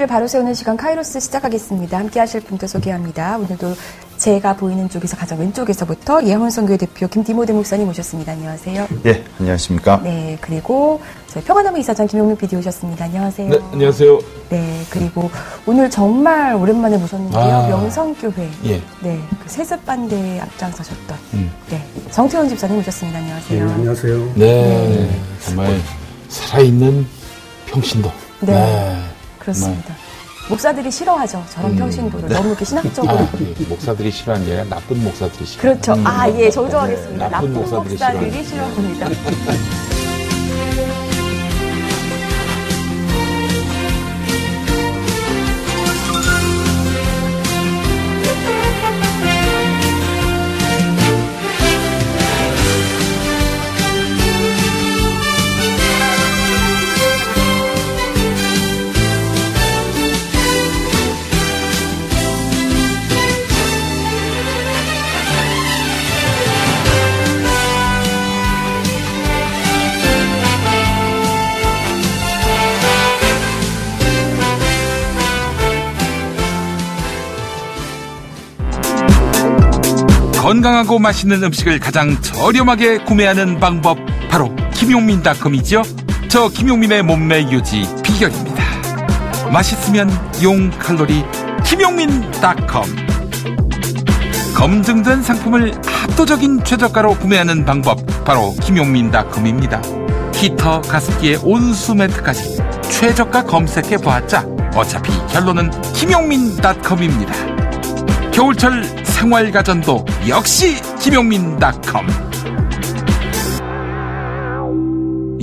네, 공의를 바로 세우는 시간 카이로스 시작하겠습니다. 함께 하실 분들 소개합니다. 오늘도 제가 보이는 쪽에서 가장 왼쪽에서부터 예훈 선교회 대표 김디모데 목사님 오셨습니다. 안녕하세요. 예, 안녕하십니까? 네, 그리고 저희 평화나무 이사장 김용민 PD 오셨습니다. 안녕하세요. 네, 안녕하세요. 네, 그리고 오늘 정말 오랜만에 모셨는데요. 아. 명성교회. 예. 네, 그 세습 반대에 앞장서셨던. 음. 네, 정태원 집사님 오셨습니다. 네, 안녕하세요. 안녕하세요. 네, 정말 살아있는 평신도. 네. 그렇습니다. 목사들이 싫어하죠. 저런 평신도를 너무 이렇게 신학적으로. 아, 예, 목사들이 싫어하는 게 아니라 나쁜 목사들이 싫어. 그렇죠. 아, 예, 정정하겠습니다. 네, 나쁜 나쁜 목사들이 목사들이 싫어합니다. 건강하고 맛있는 음식을 가장 저렴하게 구매하는 방법 바로 김용민닷컴이죠. 저 김용민의 몸매 유지 비결입니다. 맛있으면 용 칼로리 김용민닷컴. 검증된 상품을 압도적인 최저가로 구매하는 방법 바로 김용민닷컴입니다. 히터 가습기에 온수 매트까지 최저가 검색해 보았자 어차피 결론은 김용민닷컴입니다. 겨울철 생활가전도 역시 김용민닷컴.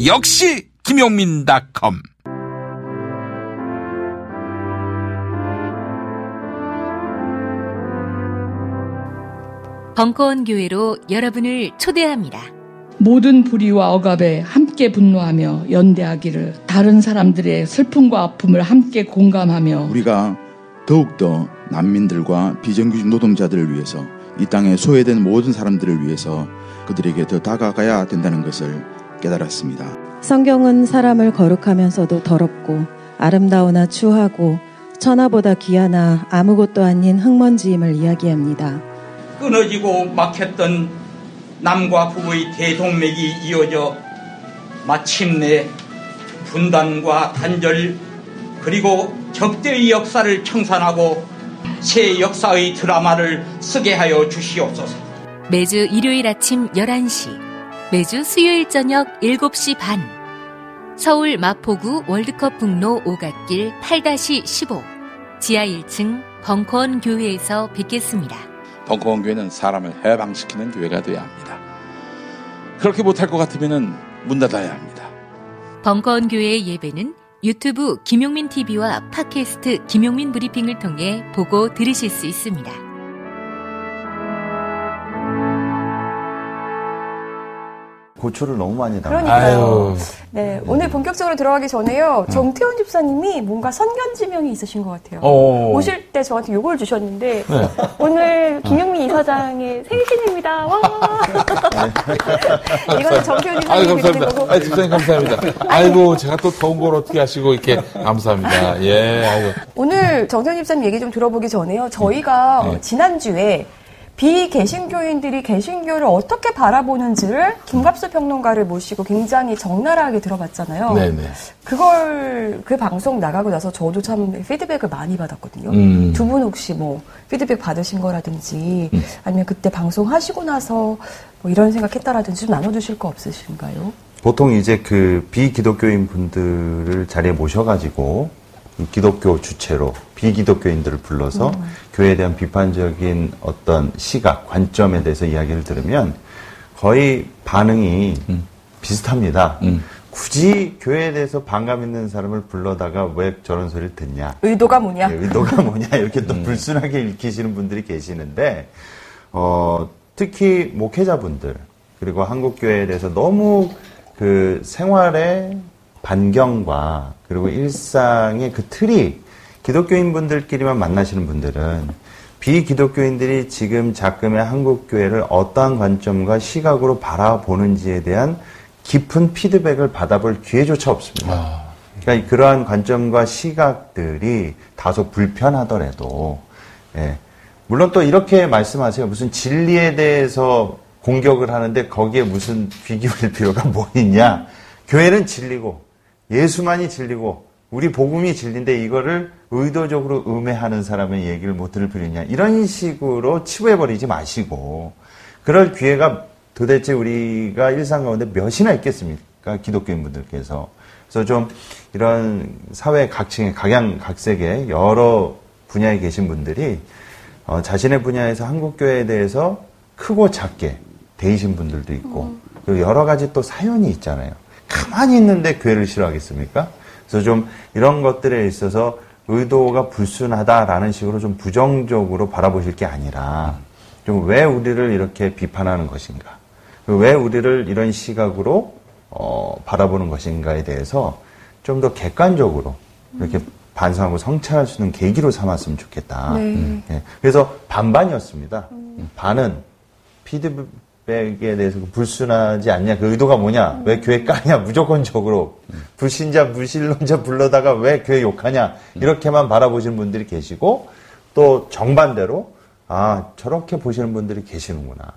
역시 김용민닷컴. 벙커원 교회로 여러분을 초대합니다. 모든 불의와 억압에 함께 분노하며 연대하기를 다른 사람들의 슬픔과 아픔을 함께 공감하며 우리가 더욱더 난민들과 비정규직 노동자들을 위해서 이 땅에 소외된 모든 사람들을 위해서 그들에게 더 다가가야 된다는 것을 깨달았습니다. 성경은 사람을 거룩하면서도 더럽고 아름다우나 추하고 천하보다 귀하나 아무것도 아닌 흙먼지임을 이야기합니다. 끊어지고 막혔던 남과 북의 대동맥이 이어져 마침내 분단과 단절 그리고 적대의 역사를 청산하고 새 역사의 드라마를 쓰게 하여 주시옵소서. 매주 일요일 아침 11시, 매주 수요일 저녁 7시 반. 서울 마포구 월드컵 북로 오갓길 8-15 지하 1층 벙커원 교회에서 뵙겠습니다. 벙커원 교회는 사람을 해방시키는 교회가 되어야 합니다. 그렇게 못할 것 같으면 문 닫아야 합니다. 벙커원 교회의 예배는 유튜브 김용민 TV와 팟캐스트 김용민 브리핑을 통해 보고 들으실 수 있습니다. 고초를 너무 많이 당해. 그러니까요. 네, 오늘 본격적으로 들어가기 전에요. 정태원 집사님이 뭔가 선견지명이 있으신 것 같아요. 어. 오실 때 저한테 요걸 주셨는데 네. 오늘 김용민 이사장의 생신입니다. 와. 이거는 정태원 아유, 집사님이 드리는 감사합니다. 거고. 아유, 집사님 감사합니다. 아이고, 제가 또 더운 걸 어떻게 하시고 이렇게 감사합니다. 예, 아이고. 오늘 정태원 집사님 얘기 좀 들어보기 전에요. 저희가 네. 지난주에 비개신교인들이 개신교를 어떻게 바라보는지를 김갑수 평론가를 모시고 굉장히 적나라하게 들어봤잖아요. 네네. 그걸 그 방송 나가고 나서 저도 참 피드백을 많이 받았거든요. 음. 두분 혹시 뭐 피드백 받으신 거라든지 아니면 그때 방송 하시고 나서 뭐 이런 생각했다라든지 좀 나눠주실 거 없으신가요? 보통 이제 그 비기독교인 분들을 자리에 모셔가지고 이 기독교 주체로 비기독교인들을 불러서 교회에 대한 비판적인 어떤 시각, 관점에 대해서 이야기를 들으면 거의 반응이 비슷합니다. 음. 굳이 교회에 대해서 반감 있는 사람을 불러다가 왜 저런 소리를 듣냐? 의도가 뭐냐? 예, 의도가 뭐냐 이렇게 또 불순하게 읽히시는 분들이 계시는데 어, 특히 목회자분들 그리고 한국 교회에 대해서 너무 그 생활의 반경과 그리고 일상의 그 틀이 기독교인 분들끼리만 만나시는 분들은 비기독교인들이 지금 작금의 한국 교회를 어떠한 관점과 시각으로 바라보는지에 대한 깊은 피드백을 받아볼 기회조차 없습니다. 그러니까 그러한 관점과 시각들이 다소 불편하더라도, 예. 물론 또 이렇게 말씀하세요. 무슨 진리에 대해서 공격을 하는데 거기에 무슨 귀 기울일 필요가 뭐 있냐. 교회는 진리고, 예수만이 진리고, 우리 복음이 진리인데 이거를 의도적으로 음해하는 사람의 얘기를 못 들을 필요 있냐. 이런 식으로 치부해버리지 마시고, 그럴 기회가 도대체 우리가 일상 가운데 몇이나 있겠습니까? 기독교인 분들께서. 그래서 좀 이런 사회 각층의 각양각색의 여러 분야에 계신 분들이 어, 자신의 분야에서 한국교회에 대해서 크고 작게 대이신 분들도 있고 그리고 여러 가지 또 사연이 있잖아요. 가만히 있는데 교회를 싫어하겠습니까? 그래서 좀 이런 것들에 있어서 의도가 불순하다라는 식으로 좀 부정적으로 바라보실 게 아니라 좀 왜 우리를 이렇게 비판하는 것인가? 왜 우리를 이런 시각으로 어, 바라보는 것인가에 대해서 좀 더 객관적으로 이렇게 반성하고 성찰할 수 있는 계기로 삼았으면 좋겠다. 네. 예. 그래서 반반이었습니다. 반은 피드백 에 대해서 그 불순하지 않냐, 그 의도가 뭐냐, 왜 교회 까냐, 무조건적으로 불신자, 무신론자 불러다가 왜 교회 욕하냐, 이렇게만 바라보시는 분들이 계시고, 또 정반대로, 아, 저렇게 보시는 분들이 계시는구나.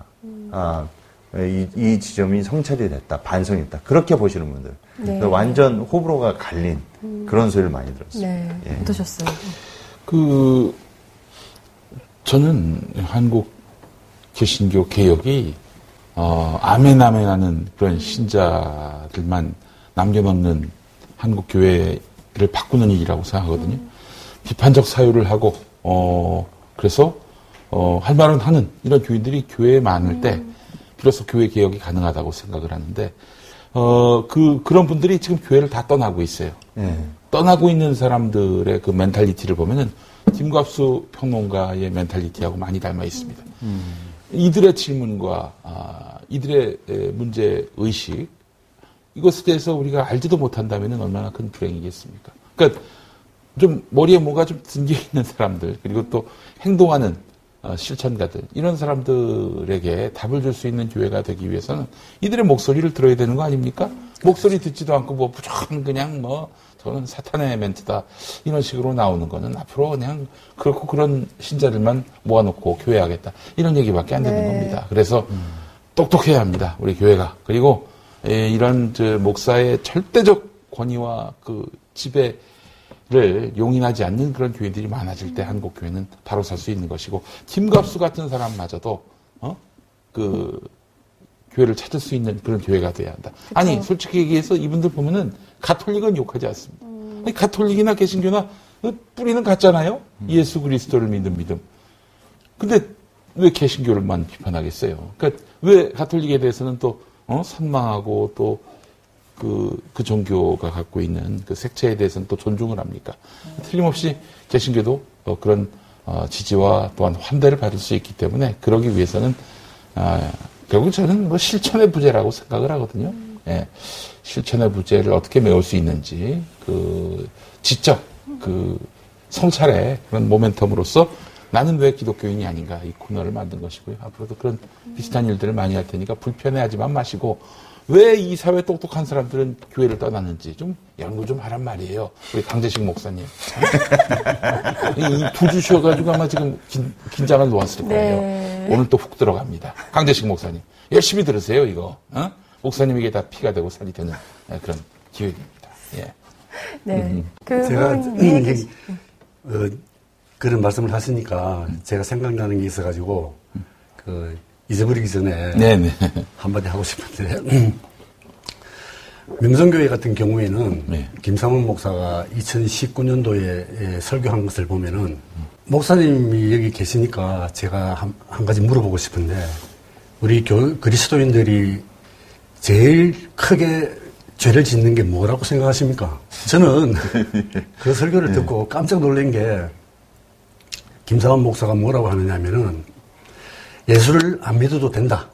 아, 이, 이 지점이 성찰이 됐다, 반성이 됐다. 그렇게 보시는 분들. 네. 완전 호불호가 갈린 그런 소리를 많이 들었어요. 네. 예. 어떠셨어요? 그 저는 한국 개신교 개혁이 어, 아멘 아멘 하는 그런 신자들만 남겨놓는 한국 교회를 바꾸는 일이라고 생각하거든요. 비판적 사유를 하고 어 그래서 어, 할 말은 하는 이런 교인들이 교회에 많을 때 비로소 교회 개혁이 가능하다고 생각을 하는데 어, 그 그런 분들이 지금 교회를 다 떠나고 있어요. 예. 떠나고 있는 사람들의 그 mentality를 보면은 김갑수 평론가의 mentality하고 많이 닮아 있습니다. 이들의 질문과 아, 이들의 에, 문제 의식 이것에 대해서 우리가 알지도 못한다면 얼마나 큰 불행이겠습니까? 그러니까 좀 머리에 뭐가 좀 든게 있는 사람들 그리고 또 행동하는 어, 실천가들 이런 사람들에게 답을 줄 수 있는 교회가 되기 위해서는 이들의 목소리를 들어야 되는 거 아닙니까? 목소리 듣지도 않고 뭐 무조건 그냥 뭐 저는 사탄의 멘트다 이런 식으로 나오는 거는 앞으로 그냥 그렇고 그런 신자들만 모아놓고 교회하겠다 이런 얘기밖에 안 되는 네. 겁니다. 그래서 똑똑해야 합니다 우리 교회가 그리고 에, 이런 저 목사의 절대적 권위와 그 지배 를 용인하지 않는 그런 교회들이 많아질 때 한국 교회는 바로 설수 있는 것이고 김갑수 같은 사람마저도 어 그 교회를 찾을 수 있는 그런 교회가 돼야 한다. 아니 솔직히 얘기해서 이분들 보면은 가톨릭은 욕하지 않습니다. 아니, 가톨릭이나 개신교나 그 뿌리는 같잖아요. 예수 그리스도를 믿는 믿음. 근데 왜 개신교를만 비판하겠어요? 그러니까 왜 가톨릭에 대해서는 또 어? 선망하고 또 그, 그 종교가 갖고 있는 그 색채에 대해서는 또 존중을 합니까? 틀림없이 개신교도 어, 그런 어, 지지와 또한 환대를 받을 수 있기 때문에 그러기 위해서는 아, 결국 저는 뭐 실천의 부재라고 생각을 하거든요. 예, 실천의 부재를 어떻게 메울 수 있는지 그 지적 그 성찰의 그런 모멘텀으로서 나는 왜 기독교인이 아닌가 이 코너를 만든 것이고요. 앞으로도 그런 비슷한 일들을 많이 할 테니까 불편해하지만 마시고 왜 이 사회 똑똑한 사람들은 교회를 떠났는지 좀 연구 좀 하란 말이에요. 우리 강재식 목사님. 이두 주셔가지고 아마 지금 긴, 긴장을 놓았을 거예요. 네. 오늘 또 훅 들어갑니다. 강재식 목사님. 열심히 들으세요, 이거. 어? 목사님에게 다 피가 되고 살이 되는 예, 그런 기획입니다. 예. 네. 그 제가 음, 어, 그런 말씀을 하시니까 제가 생각나는 게 있어가지고 그 잊어버리기 전에 네네. 한마디 하고 싶은데 명성교회 같은 경우에는 네. 김상원 목사가 2019년도에 설교한 것을 보면은 목사님이 여기 계시니까 제가 한, 한 가지 물어보고 싶은데 우리 교, 그리스도인들이 제일 크게 죄를 짓는 게 뭐라고 생각하십니까? 저는 그 설교를 듣고 깜짝 놀란 게 김상원 목사가 뭐라고 하느냐면은 예수를 안 믿어도 된다.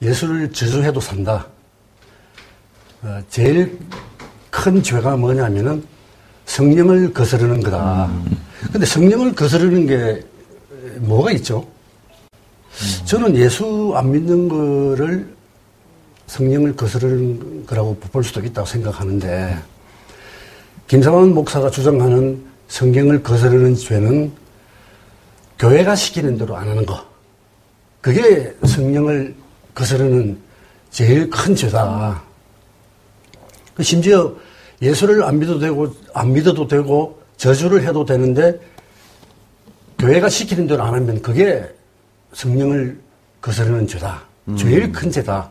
예수를 저주해도 산다. 어, 제일 큰 죄가 뭐냐면은 성령을 거스르는 거다. 근데 성령을 거스르는 게 뭐가 있죠? 저는 예수 안 믿는 거를 성령을 거스르는 거라고 볼 수도 있다고 생각하는데 김상원 목사가 주장하는 성경을 거스르는 죄는 교회가 시키는 대로 안 하는 거. 그게 성령을 거스르는 제일 큰 죄다. 그 심지어 예수를 안 믿어도 되고, 안 믿어도 되고, 저주를 해도 되는데, 교회가 시키는 대로 안 하면 그게 성령을 거스르는 죄다. 제일 큰 죄다.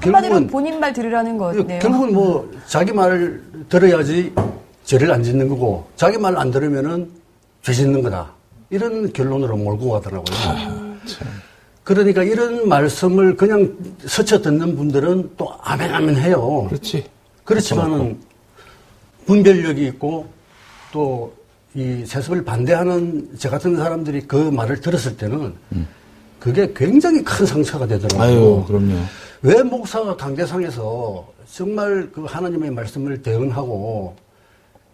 한마디로 본인 말 들으라는 거네요. 결국은 뭐 자기 말을 들어야지 죄를 안 짓는 거고 자기 말 안 들으면은 죄 짓는 거다. 이런 결론으로 몰고 가더라고요. 그러니까 이런 말씀을 그냥 스쳐 듣는 분들은 또 아멘 아멘 해요. 그렇지. 그렇지만은 분별력이 있고 또 이 세습을 반대하는 저 같은 사람들이 그 말을 들었을 때는 그게 굉장히 큰 상처가 되더라고요. 아유, 그럼요. 왜 목사가 강대상에서 정말 그 하나님의 말씀을 대응하고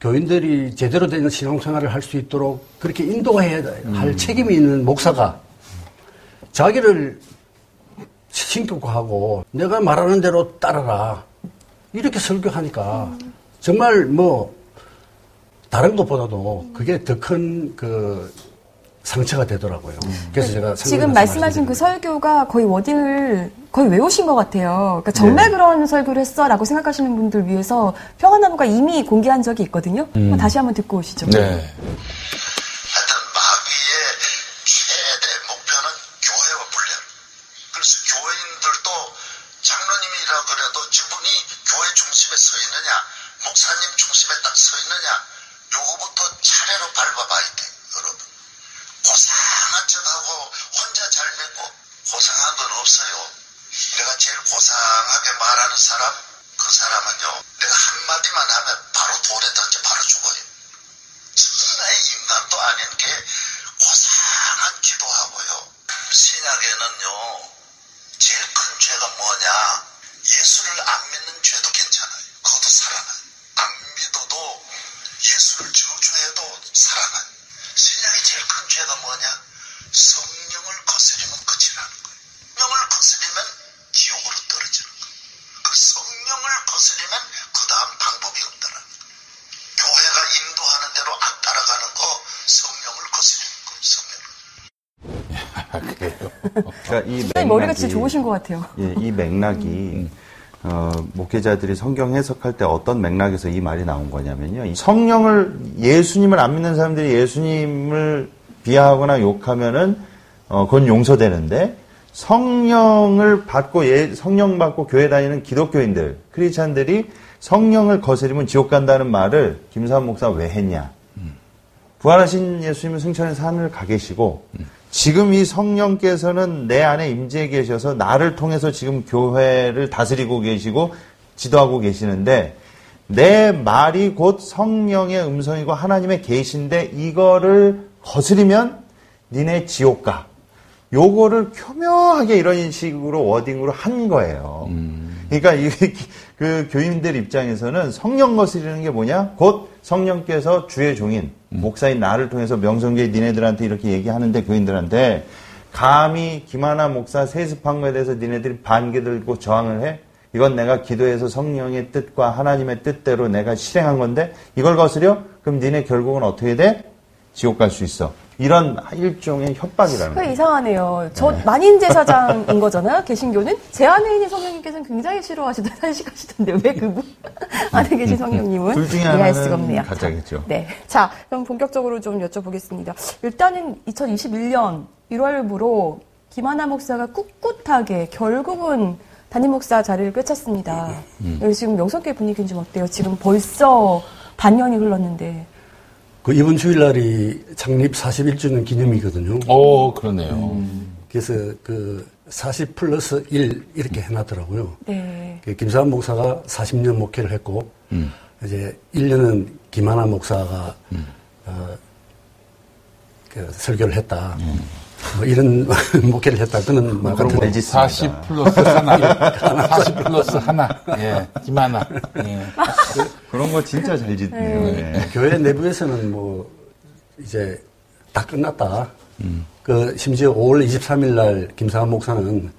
교인들이 제대로 된 신앙생활을 할 수 있도록 그렇게 인도해야 할 책임이 있는 목사가 자기를 신격화하고 내가 말하는 대로 따라라. 이렇게 설교하니까 정말 뭐 다른 것보다도 그게 더 큰 그 상처가 되더라고요. 그래서 제가 지금 말씀하신 그 설교가 거의 워딩을 거의 외우신 것 같아요. 그러니까 정말 네. 그런 설교를 했어라고 생각하시는 분들 위해서 평안나무가 이미 공개한 적이 있거든요. 음. 다시 한번 듣고 오시죠. 네. 좋으신 것 같아요. 예, 이 맥락이 어, 목회자들이 성경 해석할 때 어떤 맥락에서 이 말이 나온 거냐면요. 이 성령을 예수님을 안 믿는 사람들이 예수님을 비하하거나 욕하면은 어, 그건 용서되는데 성령을 받고 예, 성령 받고 교회 다니는 기독교인들 크리스찬들이 성령을 거스리면 지옥 간다는 말을 김사한 목사 왜 했냐? 부활하신 예수님은 승천의 산을 가 계시고 지금 이 성령께서는 내 안에 임재해 계셔서 나를 통해서 지금 교회를 다스리고 계시고 지도하고 계시는데 내 말이 곧 성령의 음성이고 하나님의 계신데 이거를 거스리면 니네 지옥 가. 요거를 교묘하게 이런 식으로 워딩으로 한 거예요. 그러니까 이게 그 교인들 입장에서는 성령 거스리는 게 뭐냐? 곧 성령께서 주의 종인 목사인 나를 통해서 명성교회 니네들한테 이렇게 얘기하는데 교인들한테 감히 김하나 목사 세습한 거에 대해서 니네들이 반기 들고 저항을 해? 이건 내가 기도해서 성령의 뜻과 하나님의 뜻대로 내가 실행한 건데 이걸 거스려? 그럼 니네 결국은 어떻게 돼? 지옥 갈 수 있어. 이런 일종의 협박이라는 그 거예요. 이상하네요. 저 만인 제사장인 거잖아요. 개신교는 제 안에 있는 성령님께서는 굉장히 싫어하시던 탄식하시던데 왜 그분 안에 계신 성령님은 둘 중에 이해할 수가 없네요. 가짜겠죠. 네. 자, 그럼 본격적으로 좀 여쭤보겠습니다. 일단은 2021년 1월부로 김하나 목사가 꿋꿋하게 결국은 담임 목사 자리를 꿰찼습니다. 여기 지금 명성교회 분위기는 좀 어때요? 지금 벌써 반년이 흘렀는데. 그 이번 주일날이 창립 41주년 기념이거든요. 오, 그러네요. 그래서 그 40 플러스 1 이렇게 해놨더라고요. 네. 그 김사한 목사가 40년 목회를 했고 이제 1년은 김하나 목사가 어, 그 설교를 했다. 뭐 이런 목회를 했다. 그는 말 그런 거 같은데 알지. 40 플러스 하나. 40 플러스 하나. 예, 김하나. 예. 그런 거 진짜 잘 짓네요. 네. 교회 내부에서는 뭐 이제 다 끝났다. 그 심지어 5월 23일 날 김상한 목사는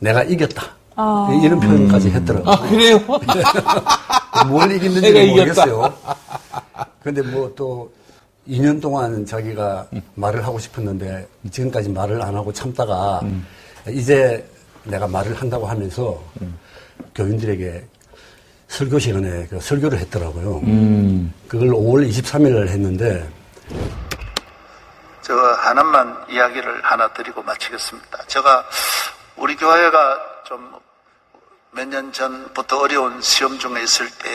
내가 이겼다. 아. 이런 표현까지 했더라고요. 아, 그래요? 뭘 이겼는지. 모르겠어요. 근데 뭐 또 2년 동안 자기가 말을 하고 싶었는데 지금까지 말을 안 하고 참다가 이제 내가 말을 한다고 하면서 교인들에게 설교 시간에 그 설교를 했더라고요. 그걸 5월 23일 날 했는데 저 하나만 이야기를 하나 드리고 마치겠습니다. 제가 우리 교회가 좀 몇 년 전부터 어려운 시험 중에 있을 때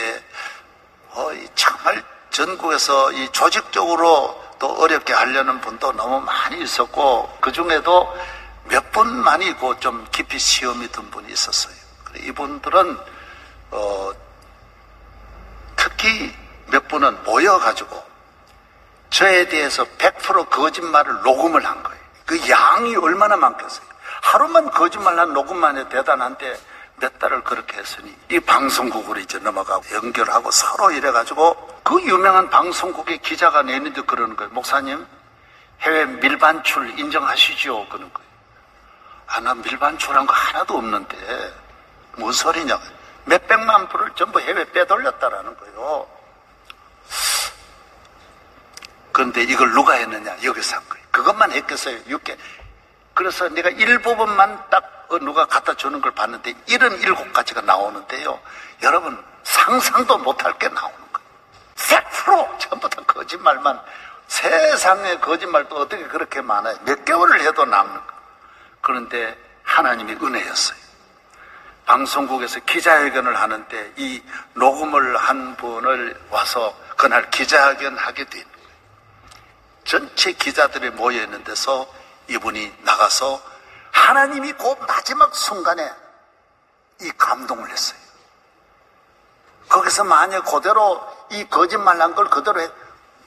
어, 이 정말 전국에서 이 조직적으로 또 어렵게 하려는 분도 너무 많이 있었고 그 중에도 몇 분만이고 좀 깊이 시험이 든 분이 있었어요. 이분들은 어, 특히 몇 분은 모여가지고 저에 대해서 100% 거짓말을 녹음을 한 거예요. 그 양이 얼마나 많겠어요. 하루만 거짓말한 녹음만 해도 대단한데 몇 달을 그렇게 했으니 이 방송국으로 이제 넘어가고 연결하고 서로 이래가지고 그 유명한 방송국의 기자가 내는데 그러는 거예요. 목사님 해외 밀반출 인정하시죠? 그러는 거예요. 아, 나 밀반출한 거 하나도 없는데 뭔 소리냐. 몇백만 불을 전부 해외 빼돌렸다라는 거예요. 그런데 이걸 누가 했느냐? 여기서 한 거예요. 그것만 했겠어요. 6개. 그래서 내가 일부분만 딱 어, 누가 갖다 주는 걸 봤는데 77가지가 나오는데요. 여러분 상상도 못할 게 나오는 거예요. 100% 전부 다 거짓말만 세상에 거짓말도 어떻게 그렇게 많아요. 몇 개월을 해도 남는 거. 그런데 하나님이 은혜였어요. 방송국에서 기자회견을 하는데 이 녹음을 한 분을 와서 그날 기자회견 하게 된 전체 기자들이 모여 있는 데서 이분이 나가서 하나님이 그 마지막 순간에 이 감동을 했어요. 거기서 만약 그대로 이 거짓말한 걸 그대로 해,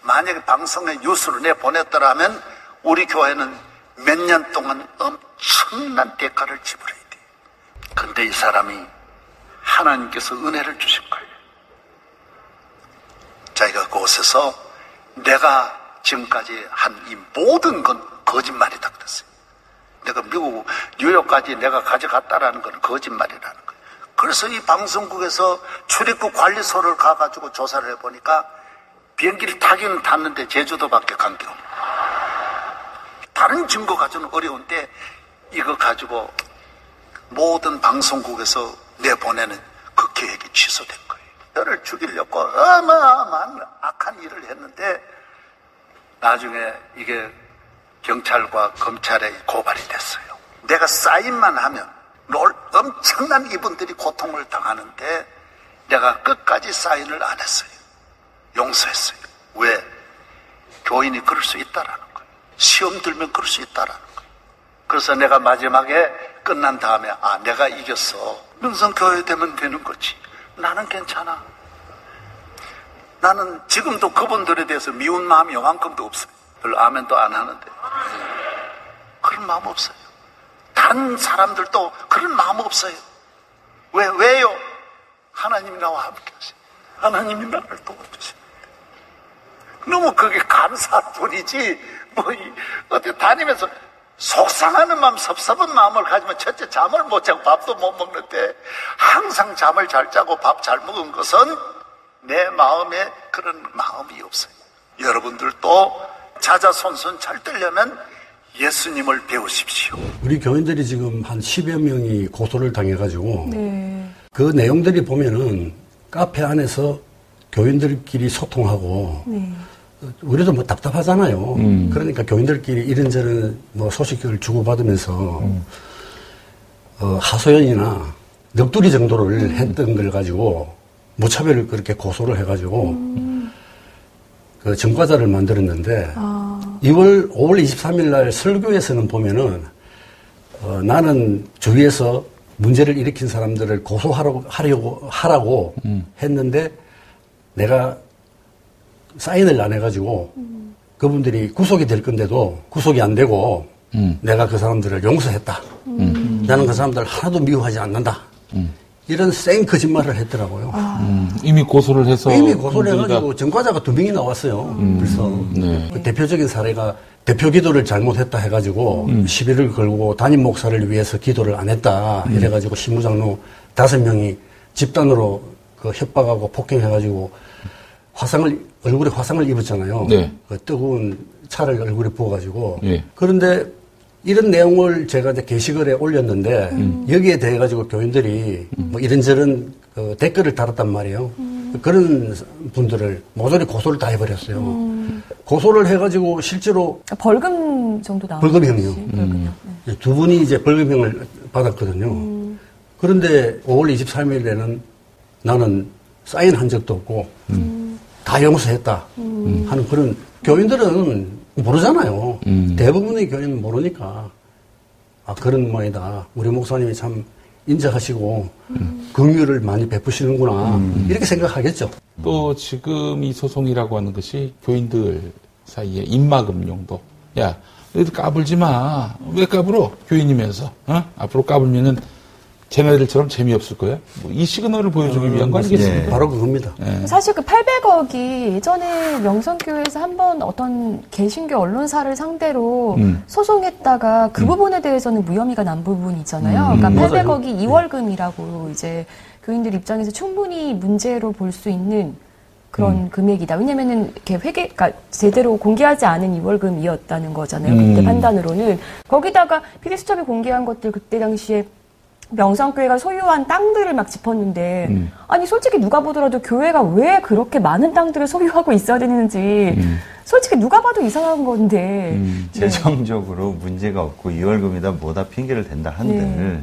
만약에 방송에 뉴스로 내보냈더라면 우리 교회는 몇 년 동안 엄청난 대가를 지불해야 돼. 근데 이 사람이 하나님께서 은혜를 주신 거예요. 자기가 그곳에서 내가 지금까지 한 이 모든 건 거짓말이다 그랬어요. 내가 미국 뉴욕까지 내가 가져갔다라는 건 거짓말이라는. 그래서 이 방송국에서 출입국 관리소를 가가지고 조사를 해보니까 비행기를 타기는 탔는데 제주도밖에 간 게 없는 다른 증거 가지고는 어려운데 이거 가지고 모든 방송국에서 내보내는 그 계획이 취소된 거예요. 저를 죽이려고 어마어마한 악한 일을 했는데 나중에 이게 경찰과 검찰에 고발이 됐어요. 내가 사인만 하면 롤 엄청난 이분들이 고통을 당하는데 내가 끝까지 사인을 안 했어요. 용서했어요. 왜? 교인이 그럴 수 있다라는 거예요. 시험 들면 그럴 수 있다라는 거예요. 그래서 내가 마지막에 끝난 다음에 아 내가 이겼어. 명성교회 되면 되는 거지. 나는 괜찮아. 나는 지금도 그분들에 대해서 미운 마음이 요만큼도 없어요. 별로 아멘도 안 하는데. 그런 마음 없어요. 다른 사람들도 그런 마음 없어요. 왜, 왜요? 하나님이 나와 함께 하세요. 하나님이 나를 도와주세요. 너무 그게 감사할 뿐이지, 뭐, 이, 어디 다니면서 속상하는 마음, 섭섭한 마음을 가지면 첫째 잠을 못 자고 밥도 못 먹는데 항상 잠을 잘 자고 밥 잘 먹은 것은 내 마음에 그런 마음이 없어요. 여러분들도 자자손손 잘 되려면 예수님을 배우십시오. 우리 교인들이 지금 한 10여 명이 고소를 당해가지고 네. 그 내용들이 보면은 카페 안에서 교인들끼리 소통하고 네. 우리도 뭐 답답하잖아요. 그러니까 교인들끼리 이런저런 뭐 소식을 주고받으면서 어, 하소연이나 넋두리 정도를 했던 걸 가지고 무차별을 그렇게 고소를 해가지고 그 전과자를 만들었는데 아. 2월 5월 23일 날 설교에서는 보면은 어, 나는 주위에서 문제를 일으킨 사람들을 고소하라고 하려고 하라고 했는데 내가 사인을 안 해가지고 그분들이 구속이 될 건데도 구속이 안 되고 내가 그 사람들을 용서했다. 나는 그 사람들 하나도 미워하지 않는다. 이런 쌩 거짓말을 했더라고요. 음, 이미 고소를 해서 이미 고소를 문제가- 해가지고 전과자가 두 명이 나왔어요. 그래서 네. 그 대표적인 사례가 대표 기도를 잘못했다 해가지고 음. 시비를 걸고 담임 목사를 위해서 기도를 안 했다 음. 이래가지고 신부장로 다섯 명이 집단으로 그 협박하고 폭행해가지고 화상을 얼굴에 화상을 입었잖아요. 네. 그 뜨거운 차를 얼굴에 부어가지고 예. 그런데 이런 내용을 제가 이제 게시글에 올렸는데 여기에 대해 가지고 교인들이 뭐 이런저런 그 댓글을 달았단 말이에요. 그런 분들을 모조리 고소를 다 해버렸어요. 고소를 해가지고 실제로 벌금 정도 나오죠. 벌금형이요. 벌금형. 네. 두 분이 이제 벌금형을 받았거든요. 그런데 5월 23일에는 나는 사인한 적도 없고 다 용서했다 하는 그런 교인들은 모르잖아요. 대부분의 교인은 모르니까 아 그런 모양이다. 우리 목사님이 참 인정하시고 긍휼을 많이 베푸시는구나 이렇게 생각하겠죠. 또 지금 이 소송이라고 하는 것이 교인들 사이에 입막음 용도. 야, 너희들 까불지 마. 왜 까불어? 교인이면서. 어? 앞으로 까불면은 쟤네들처럼 재미없을 거야? 뭐 이 시그널을 보여주기 위한 거 아니겠습니까? 예. 바로 그겁니다. 예. 사실 그 800억이 예전에 명성교회에서 한번 어떤 개신교 언론사를 상대로 음. 소송했다가 그 부분에 대해서는 무혐의가 난 부분이 있잖아요. 음, 그러니까 맞아요. 800억이 이월금이라고 이제 교인들 입장에서 충분히 문제로 볼 수 있는 그런 음. 금액이다. 왜냐면은 이렇게 회계, 그러니까 제대로 공개하지 않은 이월금이었다는 거잖아요. 음. 그때 판단으로는 거기다가 피디수첩이 공개한 것들 그때 당시에 명성교회가 소유한 땅들을 막 짚었는데 음. 아니 솔직히 누가 보더라도 교회가 왜 그렇게 많은 땅들을 소유하고 있어야 되는지 솔직히 누가 봐도 이상한 건데 음. 재정적으로 문제가 없고 이월금이다 뭐다 핑계를 댄다 한들 네.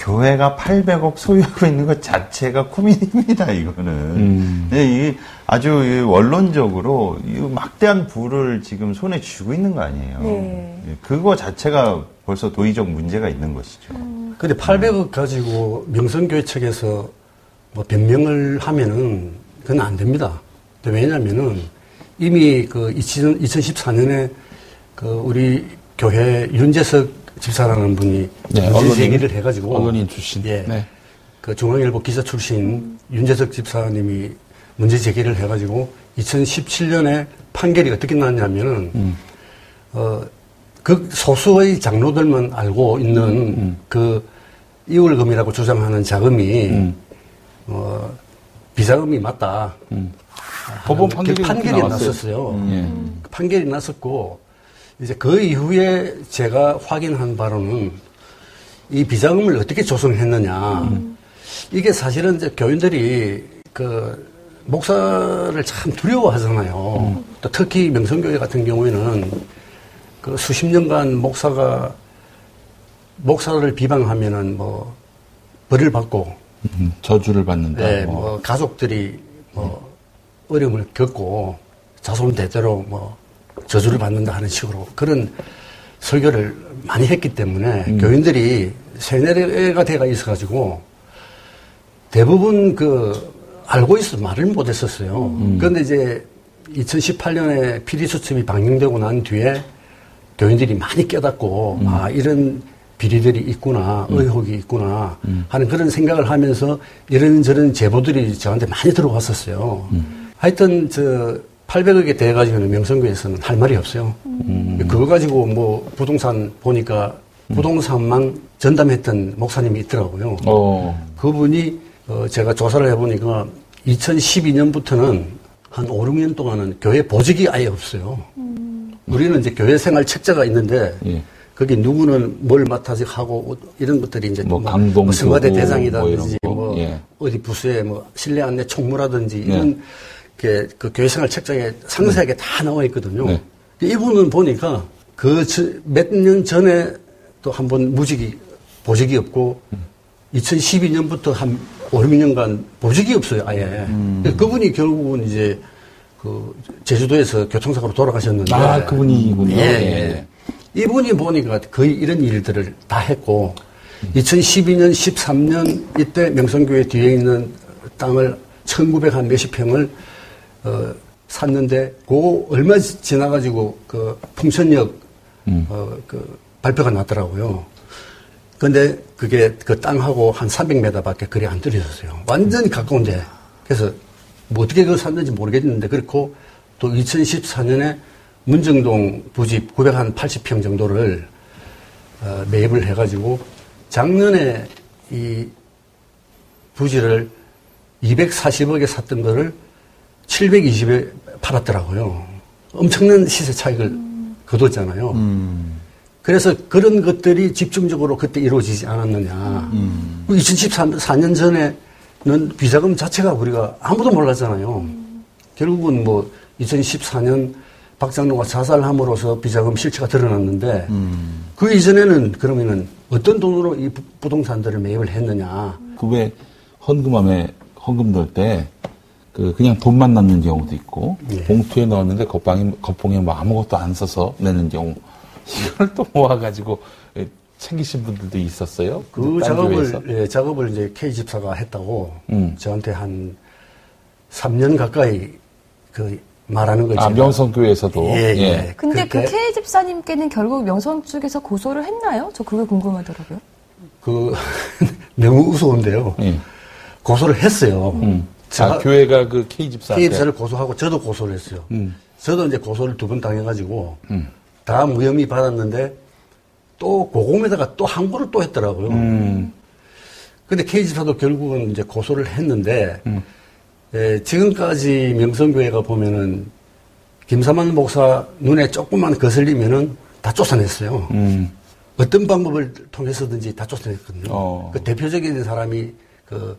교회가 800억 소유하고 있는 것 자체가 코미디입니다 이거는 음. 네, 이 아주 이 원론적으로 이 막대한 부를 지금 손에 쥐고 있는 거 아니에요 네. 예, 그거 자체가 벌써 도의적 문제가 있는 것이죠 근데 800억 가지고 명성교회 측에서 뭐 변명을 하면은 그건 안 됩니다. 왜냐면은 이미 그 2014년에 그 우리 교회 윤재석 집사라는 분이 네, 문제 언론인. 제기를 해가지고 언론인 출신. 예. 네. 그 중앙일보 기자 출신 윤재석 집사님이 문제 제기를 해가지고 2017년에 판결이 어떻게 났냐면은 음. 어, 그 소수의 장로들만 알고 있는 음. 그 이월금이라고 주장하는 자금이 음. 어, 비자금이 맞다. 법원 그 판결이 판결이 나왔어요. 났었어요. 예. 그 판결이 났었고 이제 그 이후에 제가 확인한 바로는 이 비자금을 어떻게 조성했느냐. 이게 사실은 이제 교인들이 그 목사를 참 두려워하잖아요. 또 특히 명성교회 같은 경우에는 그 수십 년간 목사가 목사를 비방하면은 뭐 벌을 받고 음, 저주를 받는다. 네, 뭐. 뭐 가족들이 뭐 어려움을 겪고 자손 대대로 뭐 저주를 받는다 하는 식으로 그런 설교를 많이 했기 때문에 음. 교인들이 세뇌가 돼가 있어가지고 대부분 그 알고 있어 말을 못 했었어요. 음. 그런데 이제 2018년에 PD 수첩이 방영되고 난 뒤에 교인들이 많이 깨닫고 음. 아 이런 비리들이 있구나 의혹이 있구나 음. 하는 그런 생각을 하면서 이런저런 제보들이 저한테 많이 들어왔었어요. 음. 하여튼 저 800억에 대해 가지고는 명성교에서는 할 말이 없어요. 음. 그거 가지고 뭐 부동산 보니까 부동산만 전담했던 목사님이 있더라고요. 어. 그분이 어, 제가 조사를 해보니까 2012년부터는 한 5, 6년 동안은 교회 보직이 아예 없어요. 우리는 이제 교회 생활 책자가 있는데 예. 거기 누구는 뭘 맡아서 하고 이런 것들이 이제 뭐 뭐, 강동교구 뭐 청와대 뭐 이런 뭐, 거. 예. 어디 부서에 뭐 실내 안내 총무라든지 네. 이런 게 그 교회 생활 책자에 상세하게 다 나와 있거든요. 네. 이분은 보니까 그 몇 년 전에 또 한 번 무직이 보직이 없고 2012년부터 한 5, 6년간 보직이 없어요, 아예. 그분이 결국은 이제 그 제주도에서 교통사고로 돌아가셨는데. 아, 그분이군요. 예, 예. 예. 이분이 보니까 거의 이런 일들을 다 했고 2012년, 13년 이때 명성교회 뒤에 있는 땅을 1900 한 몇십 평을 어, 샀는데 그 얼마 지- 지나가지고 그 풍천역 어, 그 발표가 났더라고요. 근데 그게 그 땅하고 한 300m밖에 거리 안 떨어졌어요. 완전히 가까운데. 그래서 뭐 어떻게 그걸 샀는지 모르겠는데 그렇고 또 2014년에 문정동 부지 980평 정도를 어, 매입을 해가지고 작년에 이 부지를 240억에 샀던 거를 720에 팔았더라고요. 엄청난 시세 차익을 거뒀잖아요. 그래서 그런 것들이 집중적으로 그때 이루어지지 않았느냐. 2014년 전에는 비자금 자체가 우리가 아무도 몰랐잖아요. 결국은 뭐 2014년 박장로가 자살함으로써 비자금 실체가 드러났는데 그 이전에는 그러면은 어떤 돈으로 이 부- 부동산들을 매입을 했느냐. 그 왜 헌금함에 헌금 넣을 때 그 그냥 돈만 넣는 경우도 있고 예. 봉투에 넣었는데 겉방에 겉봉에 뭐 아무것도 안 써서 내는 경우 이걸 또 모아가지고 예, 챙기신 분들도 있었어요. 그. 작업을 예, 작업을 이제 K 집사가 했다고 음. 저한테 한 3년 가까이 그 말하는 거죠. 아 명성교회에서도 예, 예. 근데 그 그렇게 K 집사님께는 결국 명성 쪽에서 고소를 했나요? 저 그게 궁금하더라고요. 그 너무 우스운데요. 예. 고소를 했어요. 음. 아, 교회가 그 K 집사한테 K 집사를 고소하고 저도 고소를 했어요. 음. 저도 이제 고소를 두 번 당해가지고 음. 다 무혐의 받았는데 또 고금에다가 또 항고를 또 했더라고요. 음. 근데 K 집사도 결국은 이제 고소를 했는데 음. 예, 지금까지 명성교회가 보면은 김사만 목사 눈에 조금만 거슬리면은 다 쫓아냈어요. 음. 어떤 방법을 통해서든지 다 쫓아냈거든요. 어. 그 대표적인 사람이 그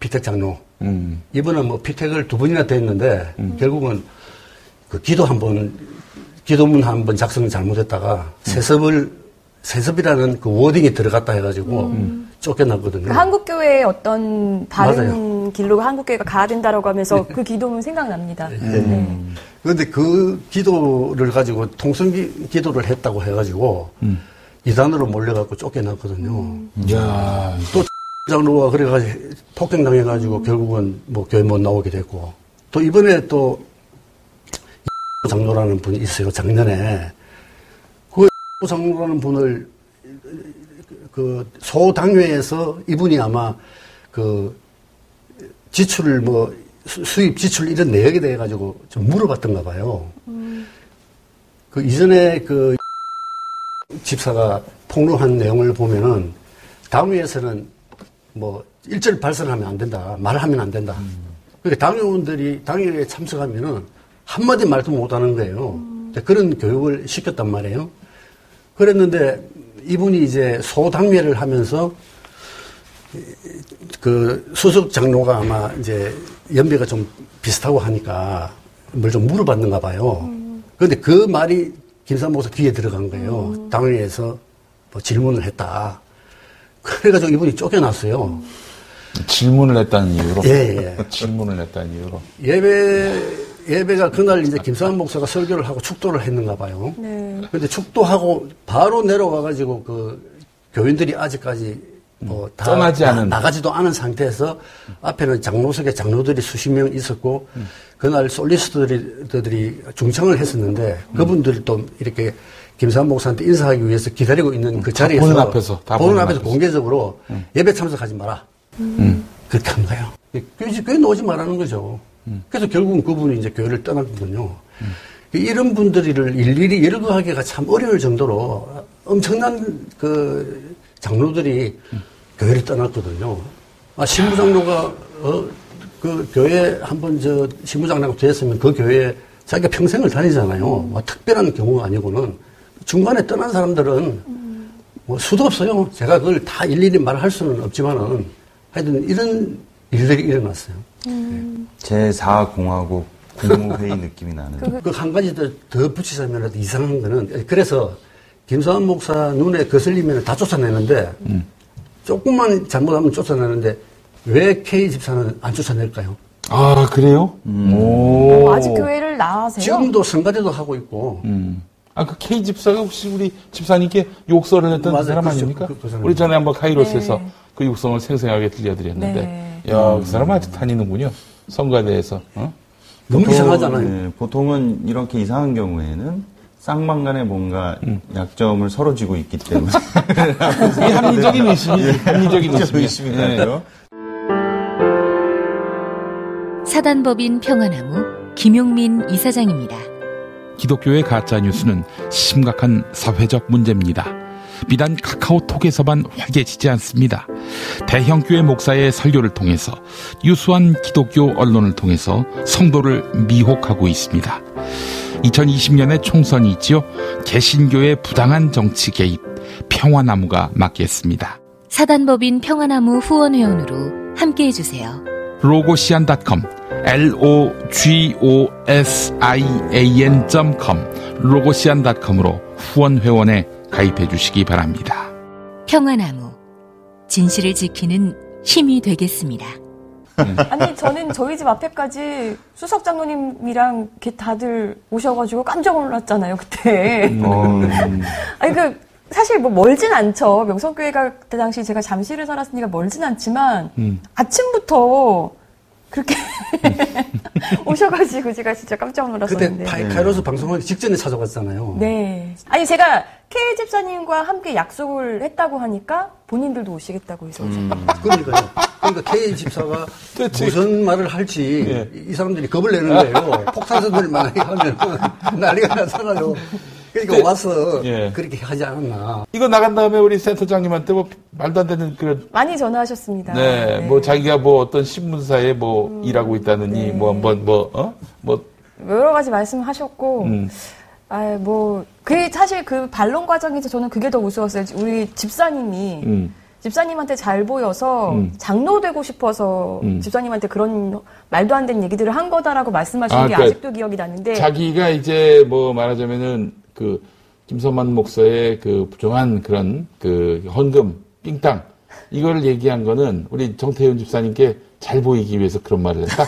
피택 장로. 음. 이번은 뭐 피택을 두 번이나 됐는데 결국은 그 기도 한 번, 기도문 한 번 작성을 잘못했다가 세습을 세습이라는 그 워딩이 들어갔다 해가지고 쫓겨났거든요. 그 한국 교회의 어떤 다른 길로 한국 교회가 가야 된다라고 하면서 그 기도문 생각납니다. 네. 그런데 그 기도를 가지고 통성 기- 기도를 했다고 해가지고 이단으로 몰려갖고 쫓겨났거든요. 야, 또 장로가 그래가지고 폭행당해가지고 결국은 뭐 교회 못 나오게 됐고 또 이번에 또 장로라는 분이 있어요 작년에 그 장로라는 분을 그 소당회에서 이분이 아마 그 지출을 뭐 수- 수입 지출 이런 내역에 대해 가지고 좀 물어봤던가 봐요. 그 이전에 그 집사가 폭로한 내용을 보면은 당회에서는 뭐 일절 발설하면 안 된다, 말하면 안 된다. 그러니까 당회원들이 당회에 참석하면은 한마디 말도 못 하는 거예요. 그런 교육을 시켰단 말이에요. 그랬는데 이분이 이제 소당회를 하면서 그 수석 장로가 아마 이제 연배가 좀 비슷하고 하니까 뭘 좀 물어봤는가 봐요. 그런데 그 말이 김삼 목사 귀에 들어간 거예요. 당회에서 뭐 질문을 했다. 그래가지고 이분이 쫓겨났어요. 질문을 했다는 이유로. 예, 예. 질문을 했다는 이유로. 예배, 예배가 그날 이제 김삼 목사가 설교를 하고 축도를 했는가 봐요. 네. 근데 축도하고 바로 내려와가지고 그 교인들이 아직까지 뭐 다 떠나지 나- 않은. 나 가지도 않은 상태에서 앞에는 장로석에 장로들이 수십 명 있었고 그날 솔리스트들이 중창을 했었는데 그분들이 또 이렇게 김삼 목사한테 인사하기 위해서 기다리고 있는 그다 자리에서 보는 앞에서, 다 보는 앞에서. 공개적으로 예배 참석하지 마라. 음. 그렇게 한 거예요. 교회, 교회 나오지 말라는 거죠. 그래서 결국은 그분이 이제 교회를 떠났거든요. 이런 분들을 일일이 열거하기가 참 어려울 정도로 엄청난 그 장로들이 교회를 떠났거든요. 아, 신부장로가, 어, 그 교회 한번 저 신부장로가 됐으면 그 교회에 자기가 평생을 다니잖아요. 뭐 특별한 경우가 아니고는 중간에 떠난 사람들은 뭐 수도 없어요. 제가 그걸 다 일일이 말할 수는 없지만은 하여튼 이런 일들이 일어났어요. 제4공화국 국무회의 느낌이 나는. 그한 가지 더, 더 붙이자면 이상한 거는 그래서 김사환 목사 눈에 거슬리면 다 쫓아내는데 조금만 잘못하면 쫓아내는데 왜 K 집사는 안 쫓아낼까요? 아, 그래요? 오. 어, 아직 교회를 나와세요? 지금도 성가대도 하고 있고 음. 아, 그 K 집사가 혹시 우리 집사님께 욕설을 했던 그 맞아요. 사람. 아닙니까? 그- 그. 우리 전에 한번 카이로스에서 네. 그 육성을 생생하게 들려드렸는데, 네. 야, 그 사람 아직 다니는군요. 성가대에서. 어? 너무 보통, 이상하잖아요. 네, 보통은 이렇게 이상한 경우에는 쌍방 간에 뭔가 약점을 서로 쥐고 있기 때문에 이 합리적인 의심이, 합리적인 의심이. 의심이 예. 사단법인 평화나무 김용민 이사장입니다. 기독교의 가짜 뉴스는 심각한 사회적 문제입니다. 비단 카카오톡에서만 활개치지 않습니다. 대형 교회 목사의 설교를 통해서 유수한 기독교 언론을 통해서 성도를 미혹하고 있습니다. 2020년에 총선이 있지요. 개신교의 부당한 정치 개입 평화나무가 맡겠습니다. 사단법인 평화나무 후원회원으로 함께해 주세요. 로고시안.com logo 시an.com 로고시안.com으로 후원 회원에 가입해 주시기 바랍니다. 평화나무 진실을 지키는 힘이 되겠습니다. 아니 저는 저희 집 앞에까지 수석 장로님이랑 이렇게 다들 오셔가지고 깜짝 놀랐잖아요 그때. 어, 아니 그 사실 뭐 멀진 않죠. 명성교회가 그때 당시 제가 잠실을 살았으니까 멀진 않지만 음. 아침부터 그렇게 오셔가지고 제가 진짜 깜짝 놀랐었는데. 그때 파- 카이로스 방송하기 직전에 찾아갔잖아요. 네. 아니 제가 K 집사님과 함께 약속을 했다고 하니까 본인들도 오시겠다고 해서 음. 그러니까요. 그러니까 K 집사가 무슨 말을 할지 예. 이 사람들이 겁을 내는 거예요. 폭탄 선들이 만약에 하면 난리가 나잖아요. 그러니까 네. 와서 예. 그렇게 하지 않았나. 이거 나간 다음에 우리 센터장님한테 뭐 말도 안 되는 그런 많이 전화하셨습니다. 네, 뭐 자기가 뭐 어떤 신문사에 뭐 일하고 있다느니 뭐 한번 뭐 어 뭐 여러 가지 말씀하셨고 음. 아, 뭐, 그, 사실 그 반론 과정에서 저는 그게 더 우스웠어요. 우리 집사님이, 음. 집사님한테 잘 보여서 음. 장로 되고 싶어서 음. 집사님한테 그런 말도 안 되는 얘기들을 한 거다라고 말씀하시는 아, 게 그러니까 아직도 기억이 나는데. 자기가 이제 뭐 말하자면은 그 김선만 목사의 그 부정한 그런 그 헌금 삥땅 이걸 얘기한 거는 우리 정태윤 집사님께 잘 보이기 위해서 그런 말을 했다.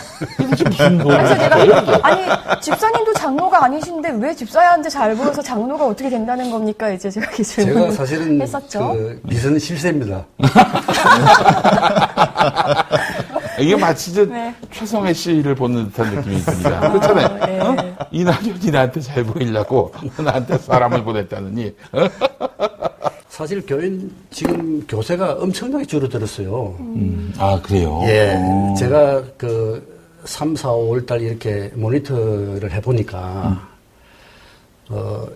지금 무슨 그래서 논리예요? 이게? 아니, 집사님도 장로가 아니신데 왜 집사한테 잘 보여서 장로가 어떻게 된다는 겁니까? 이제 제가 이 질문을 제가 사실은 했었죠. 그 미선 실세입니다. 이게 마치 저 네. 최성애 씨를 보는 듯한 느낌이 듭니다. 그렇잖아요. 네. 어? 이낙연이 나한테 잘 보이려고 나한테 사람을 보냈다느니. 어? 사실 교회 지금 교세가 엄청나게 줄어들었어요. 음, 아 그래요. 예. 어. 제가 그 3, 4, 5월 달 이렇게 모니터를 해보니까, 어,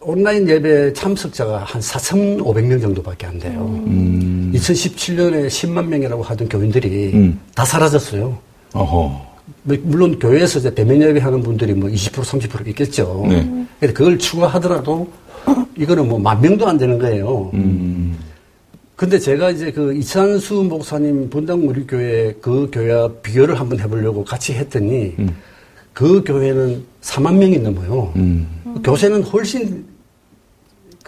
온라인 예배 참석자가 한 4,500명 정도밖에 안 돼요. 음. 2017년에 10만 명이라고 하던 교인들이 음. 다 사라졌어요. 어허. 뭐, 물론 교회에서 이제 대면 예배 하는 분들이 뭐 20% 30% 있겠죠. 네. 근데 그걸 추가하더라도 이거는 뭐 만 명도 안 되는 거예요. 음. 근데 제가 이제 그 이찬수 목사님 분당 우리 교회 그 교회와 비교를 한번 해보려고 같이 했더니 음. 그 교회는 4만 명이 넘어요. 음. 교세는 훨씬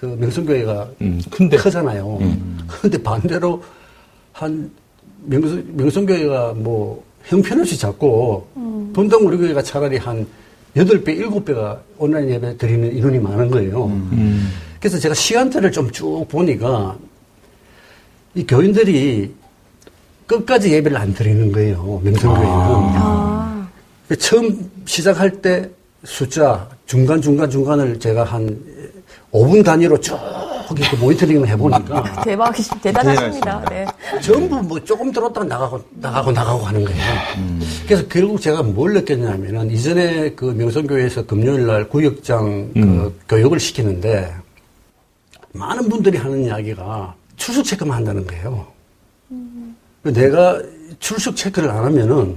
그 명성교회가 음. 큰데. 크잖아요. 음. 그런데 반대로 한 명성, 명성교회가 뭐 형편없이 작고 분당 우리 교회가 차라리 한 8배, 7배가 온라인 예배 드리는 인원이 많은 거예요. 음. 그래서 제가 시간대를 좀 쭉 보니까 이 교인들이 끝까지 예배를 안 드리는 거예요. 명성교회는. 아, 그 처음 시작할 때 숫자 중간 중간 중간을 제가 한 5분 단위로 쭉 이렇게 모니터링을 해보니까 대박, 대단하십니다. 네. 전부 뭐 조금 들었다가 나가고 나가고 나가고 하는 거예요. 그래서 결국 제가 뭘 느꼈냐면은 이전에 그 명성교회에서 금요일 날 구역장 그 교육을 시키는데 많은 분들이 하는 이야기가 출석 체크만 한다는 거예요. 그 내가 출석 체크를 안 하면은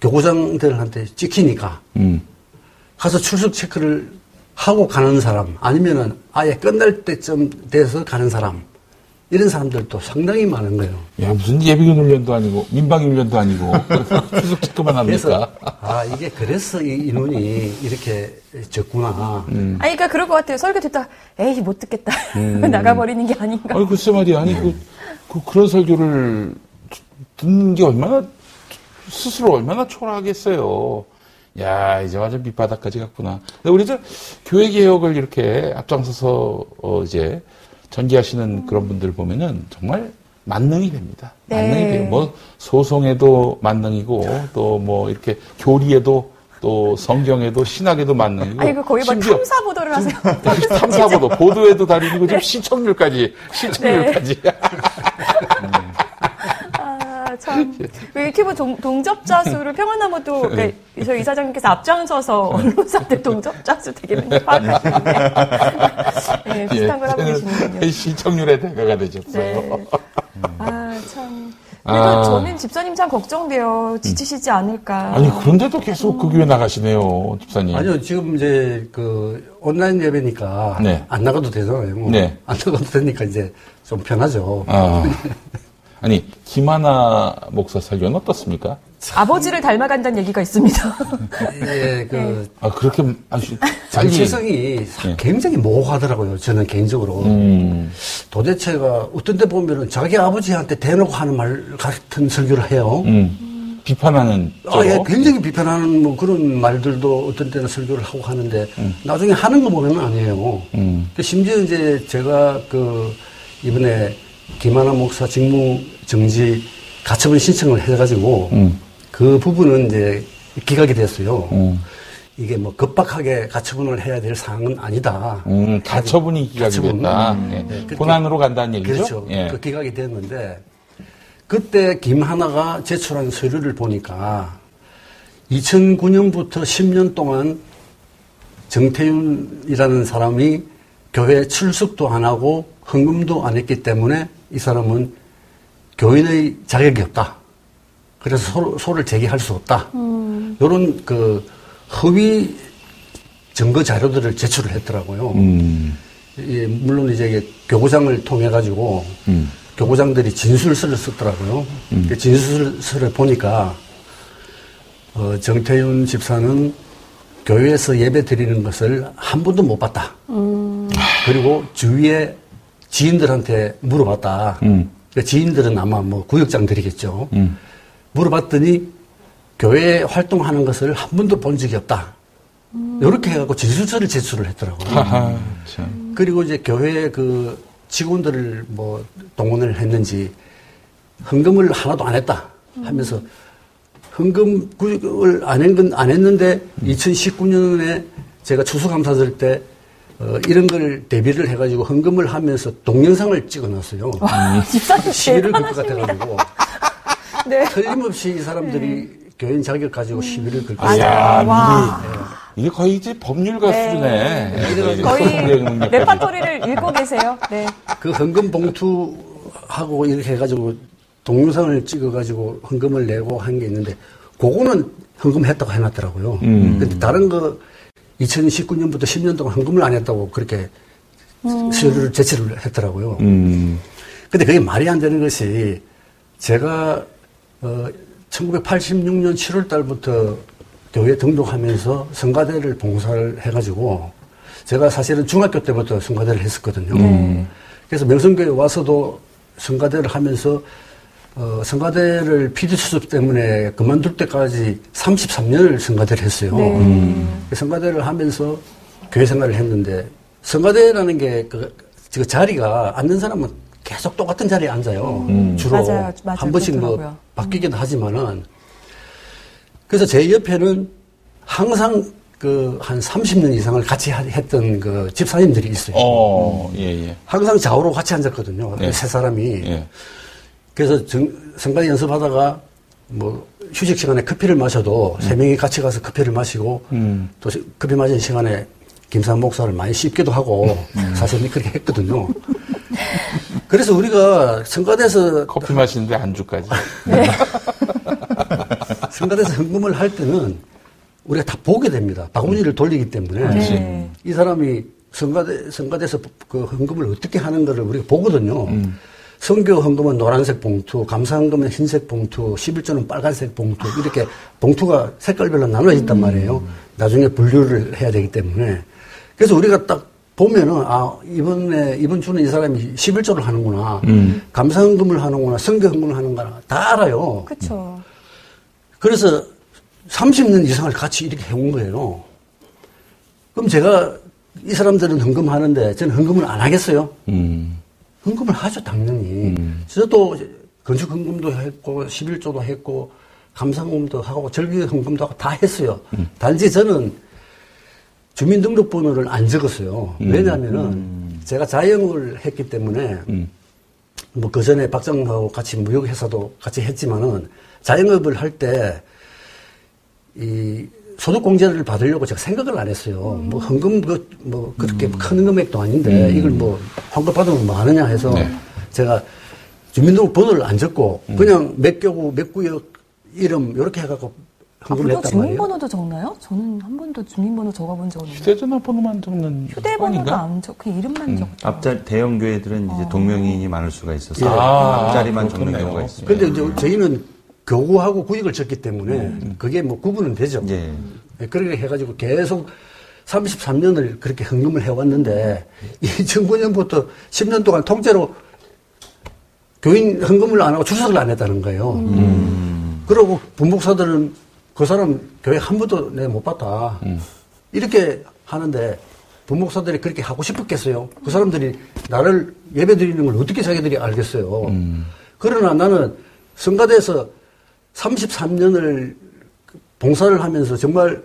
교구장들한테 찍히니까 음. 가서 출석 체크를 하고 가는 사람 아니면은 아예 끝날 때쯤 돼서 가는 사람 이런 사람들도 상당히 많은 거예요. 야, 무슨 예비군 훈련도 아니고, 민방 훈련도 아니고, 그래서 합니까? 아 이게 그래서 이 인원이 이렇게 적구나. 음. 아니, 그러니까 그럴 것 같아요. 설교 듣다, 에이, 못 듣겠다. 나가버리는 게 아닌가. 아니, 글쎄 말이야. 아니, 그, 그, 그런 설교를 듣는 게 얼마나, 스스로 얼마나 초라하겠어요. 야, 이제 완전 밑바닥까지 갔구나. 근데 우리 저 교회 개혁을 이렇게 앞장서서, 어, 이제 전개하시는 그런 분들 보면은 정말 만능이 됩니다. 네. 만능이 돼요. 뭐, 소송에도 만능이고, 또 뭐, 이렇게 교리에도 또 성경에도 신학에도 만능이고. 아니, 그 거의 뭐 심지어 탐사 보도를 하세요. 탐사 보도 보도에도 다니고 지금 시청률까지 시청률까지 아, 참. 이렇게 보 동, 동접자 수를 평안나무도 그러니까 저희 이사장님께서 앞장서서 언론사들 동접자 수 되게 많이 파악하시는데 네, 비슷한 걸 하고 계시는군요. 예, 시청률의 대가가 되셨어요. 네. 아, 참. 그래도 아. 저는 집사님 참 걱정돼요. 지치시지 않을까. 아니 그런데도 계속 그 교회 나가시네요, 집사님. 아니요, 지금 이제 그 온라인 예배니까 네. 안 나가도 되잖아요. 네. 안 나가도 되니까 이제 좀 편하죠. 아. 아니 김하나 목사 설교는 어떻습니까? 아버지를 닮아간다는 얘기가 있습니다. 예, 그 아 그렇게 아주 정체성이 굉장히 모호하더라고요. 저는 개인적으로. 음. 도대체가 어떤 데 보면은 자기 아버지한테 대놓고 하는 말 같은 설교를 해요. 음. 비판하는 아, 예. 굉장히 비판하는 뭐 그런 말들도 어떤 때는 설교를 하고 하는데 나중에 하는 거 보면 아니에요. 음. 그 심지어 이제 제가 그 이번에 김하나 목사 직무 정지 가처분 신청을 해가지고 음. 그 부분은 이제 기각이 됐어요. 음. 이게 뭐 급박하게 가처분을 해야 될 사항은 아니다. 음, 가처분이 기각이. 됐다. 음. 예. 네, 그렇게- 본안으로 간다는 얘기죠. 그렇죠. 예. 그 기각이 됐는데 그때 김하나가 제출한 서류를 보니까 2009년부터 10년 동안 정태윤이라는 사람이 교회 출석도 안 하고 헌금도 안 했기 때문에 이 사람은 교인의 자격이 없다. 그래서 소, 소를 제기할 수 없다. 이런 그 허위 증거 자료들을 제출을 했더라고요. 음. 예, 물론 이제 교구장을 통해 가지고 음. 교구장들이 진술서를 썼더라고요. 그 진술서를 보니까 어, 정태윤 집사는 교회에서 예배 드리는 것을 한 번도 못 봤다. 그리고 주위에 지인들한테 물어봤다. 음. 그 지인들은 아마 뭐 구역장들이겠죠. 음. 물어봤더니 교회에 활동하는 것을 한 번도 본 적이 없다. 이렇게 해갖고 진술서를 제출을 했더라고요. 하하, 참. 그리고 이제 교회 그 직원들을 뭐 동원을 했는지 헌금을 하나도 안 했다 하면서 헌금 구역을 안, 한 건, 안 했는데 2019년에 제가 추수감사절 때 어, 이런 걸 대비를 해가지고 헌금을 하면서 동영상을 찍어 놨어요. 집사님 시위를 걸 것. 같아가지고 네. 틀림없이 이 사람들이 교인 자격 가지고 시위를. 야, 와. 이게 거의 이제 법률가 네. 수준의 네. 이제 거의. 레파토리를 읽고 계세요. 네. 그 헌금 봉투하고 이렇게 해가지고 동영상을 찍어가지고 헌금을 내고 한 게 있는데 그거는 헌금했다고 해놨더라고요. 음. 근데 다른 거 2019년부터 10년 동안 헌금을 안 했다고 그렇게 서류를 제출을 했더라고요. 음. 근데 그게 말이 안 되는 것이 제가 어, 1986년 7월 달부터 교회 등록하면서 성가대를 봉사를 해가지고 제가 사실은 중학교 때부터 성가대를 했었거든요. 음. 그래서 명성교회 와서도 성가대를 하면서 어, 성가대를 PD 수습 때문에 그만둘 때까지 33년을 성가대를 했어요. 네. 그 성가대를 하면서 교회 생활을 했는데 성가대라는 게 그, 그 자리가 앉는 사람은 계속 똑같은 자리에 앉아요. 음. 주로 맞아요. 맞아요. 한 번씩 뭐 그렇더라고요. 바뀌기도 하지만은 그래서 제 옆에는 항상 그 한 30년 이상을 같이 하- 했던 그 집사님들이 있어요. 어, 예, 예. 항상 좌우로 같이 앉았거든요. 네. 세 사람이. 예. 그래서 정, 성가대 연습하다가 뭐 휴식 시간에 커피를 마셔도 세 명이 같이 가서 커피를 마시고 음. 또 시- 커피 마시는 시간에 김산 목사를 많이 씹기도 하고 사실 그렇게 했거든요. 그래서 우리가 성가대에서 커피 마시는데 안주까지. 성가대에서 헌금을 할 때는 우리가 다 보게 됩니다. 바구니를 돌리기 때문에 네. 이 사람이 성가대 성가대에서 그 헌금을 어떻게 하는 거를 우리가 보거든요. 성교 헌금은 노란색 봉투, 감사 헌금은 흰색 봉투, 11조는 빨간색 봉투 이렇게 봉투가 색깔별로 나눠져 있단 말이에요. 나중에 분류를 해야 되기 때문에 그래서 우리가 딱 보면은 아 이번에 이번 주는 이 사람이 11조를 하는구나, 감사 헌금을 하는구나, 성교 헌금을 하는구나 다 알아요. 그렇죠. 그래서 30년 이상을 같이 이렇게 해온 거예요. 그럼 제가 이 사람들은 헌금하는데 저는 헌금을 안 하겠어요? 음. 헌금을 하죠, 당연히. 저도 건축 헌금도 했고, 11조도 했고, 감상금도 하고, 절기 헌금도 하고 다 했어요. 단지 저는 주민등록번호를 안 적었어요. 왜냐하면은 제가 자영을 했기 때문에 음. 뭐그 전에 박정하고 같이 무역회사도 같이 했지만은 자영업을 할 때 이 소득 공제를 받으려고 제가 생각을 안 했어요. 뭐 헌금 그 뭐 그렇게 큰 금액도 아닌데 이걸 뭐 환급 받으면 뭐 하느냐 해서 네. 제가 주민등록 번호를 안 적고 그냥 몇 교구 몇 구역 이름 이렇게 해갖고 했단 말이에요. 주민번호도 적나요? 저는 한 번도 주민번호 적어본 적 없는데. 휴대전화 번호만 적는 휴대번호도? 안 적, 그냥 이름만 적. 앞자 대형 교회들은 이제 동명이인이 많을 수가 있어서 예. 아, 앞자리만 적는. 경우가 있습니다. 근데 이제 저희는 교구하고 구역을 쳤기 때문에 그게 뭐 구분은 되죠. 예. 네, 그렇게 해가지고 계속 33년을 그렇게 헌금을 해왔는데 2009년부터 10년 동안 통째로 교인 헌금을 안 하고 출석을 안 했다는 거예요. 그러고 분목사들은 그 사람 교회 한 번도 내 못 봤다. 이렇게 하는데 분목사들이 그렇게 하고 싶었겠어요. 그 사람들이 나를 예배 드리는 걸 어떻게 자기들이 알겠어요. 그러나 나는 성가대에서 33년을 봉사를 하면서 정말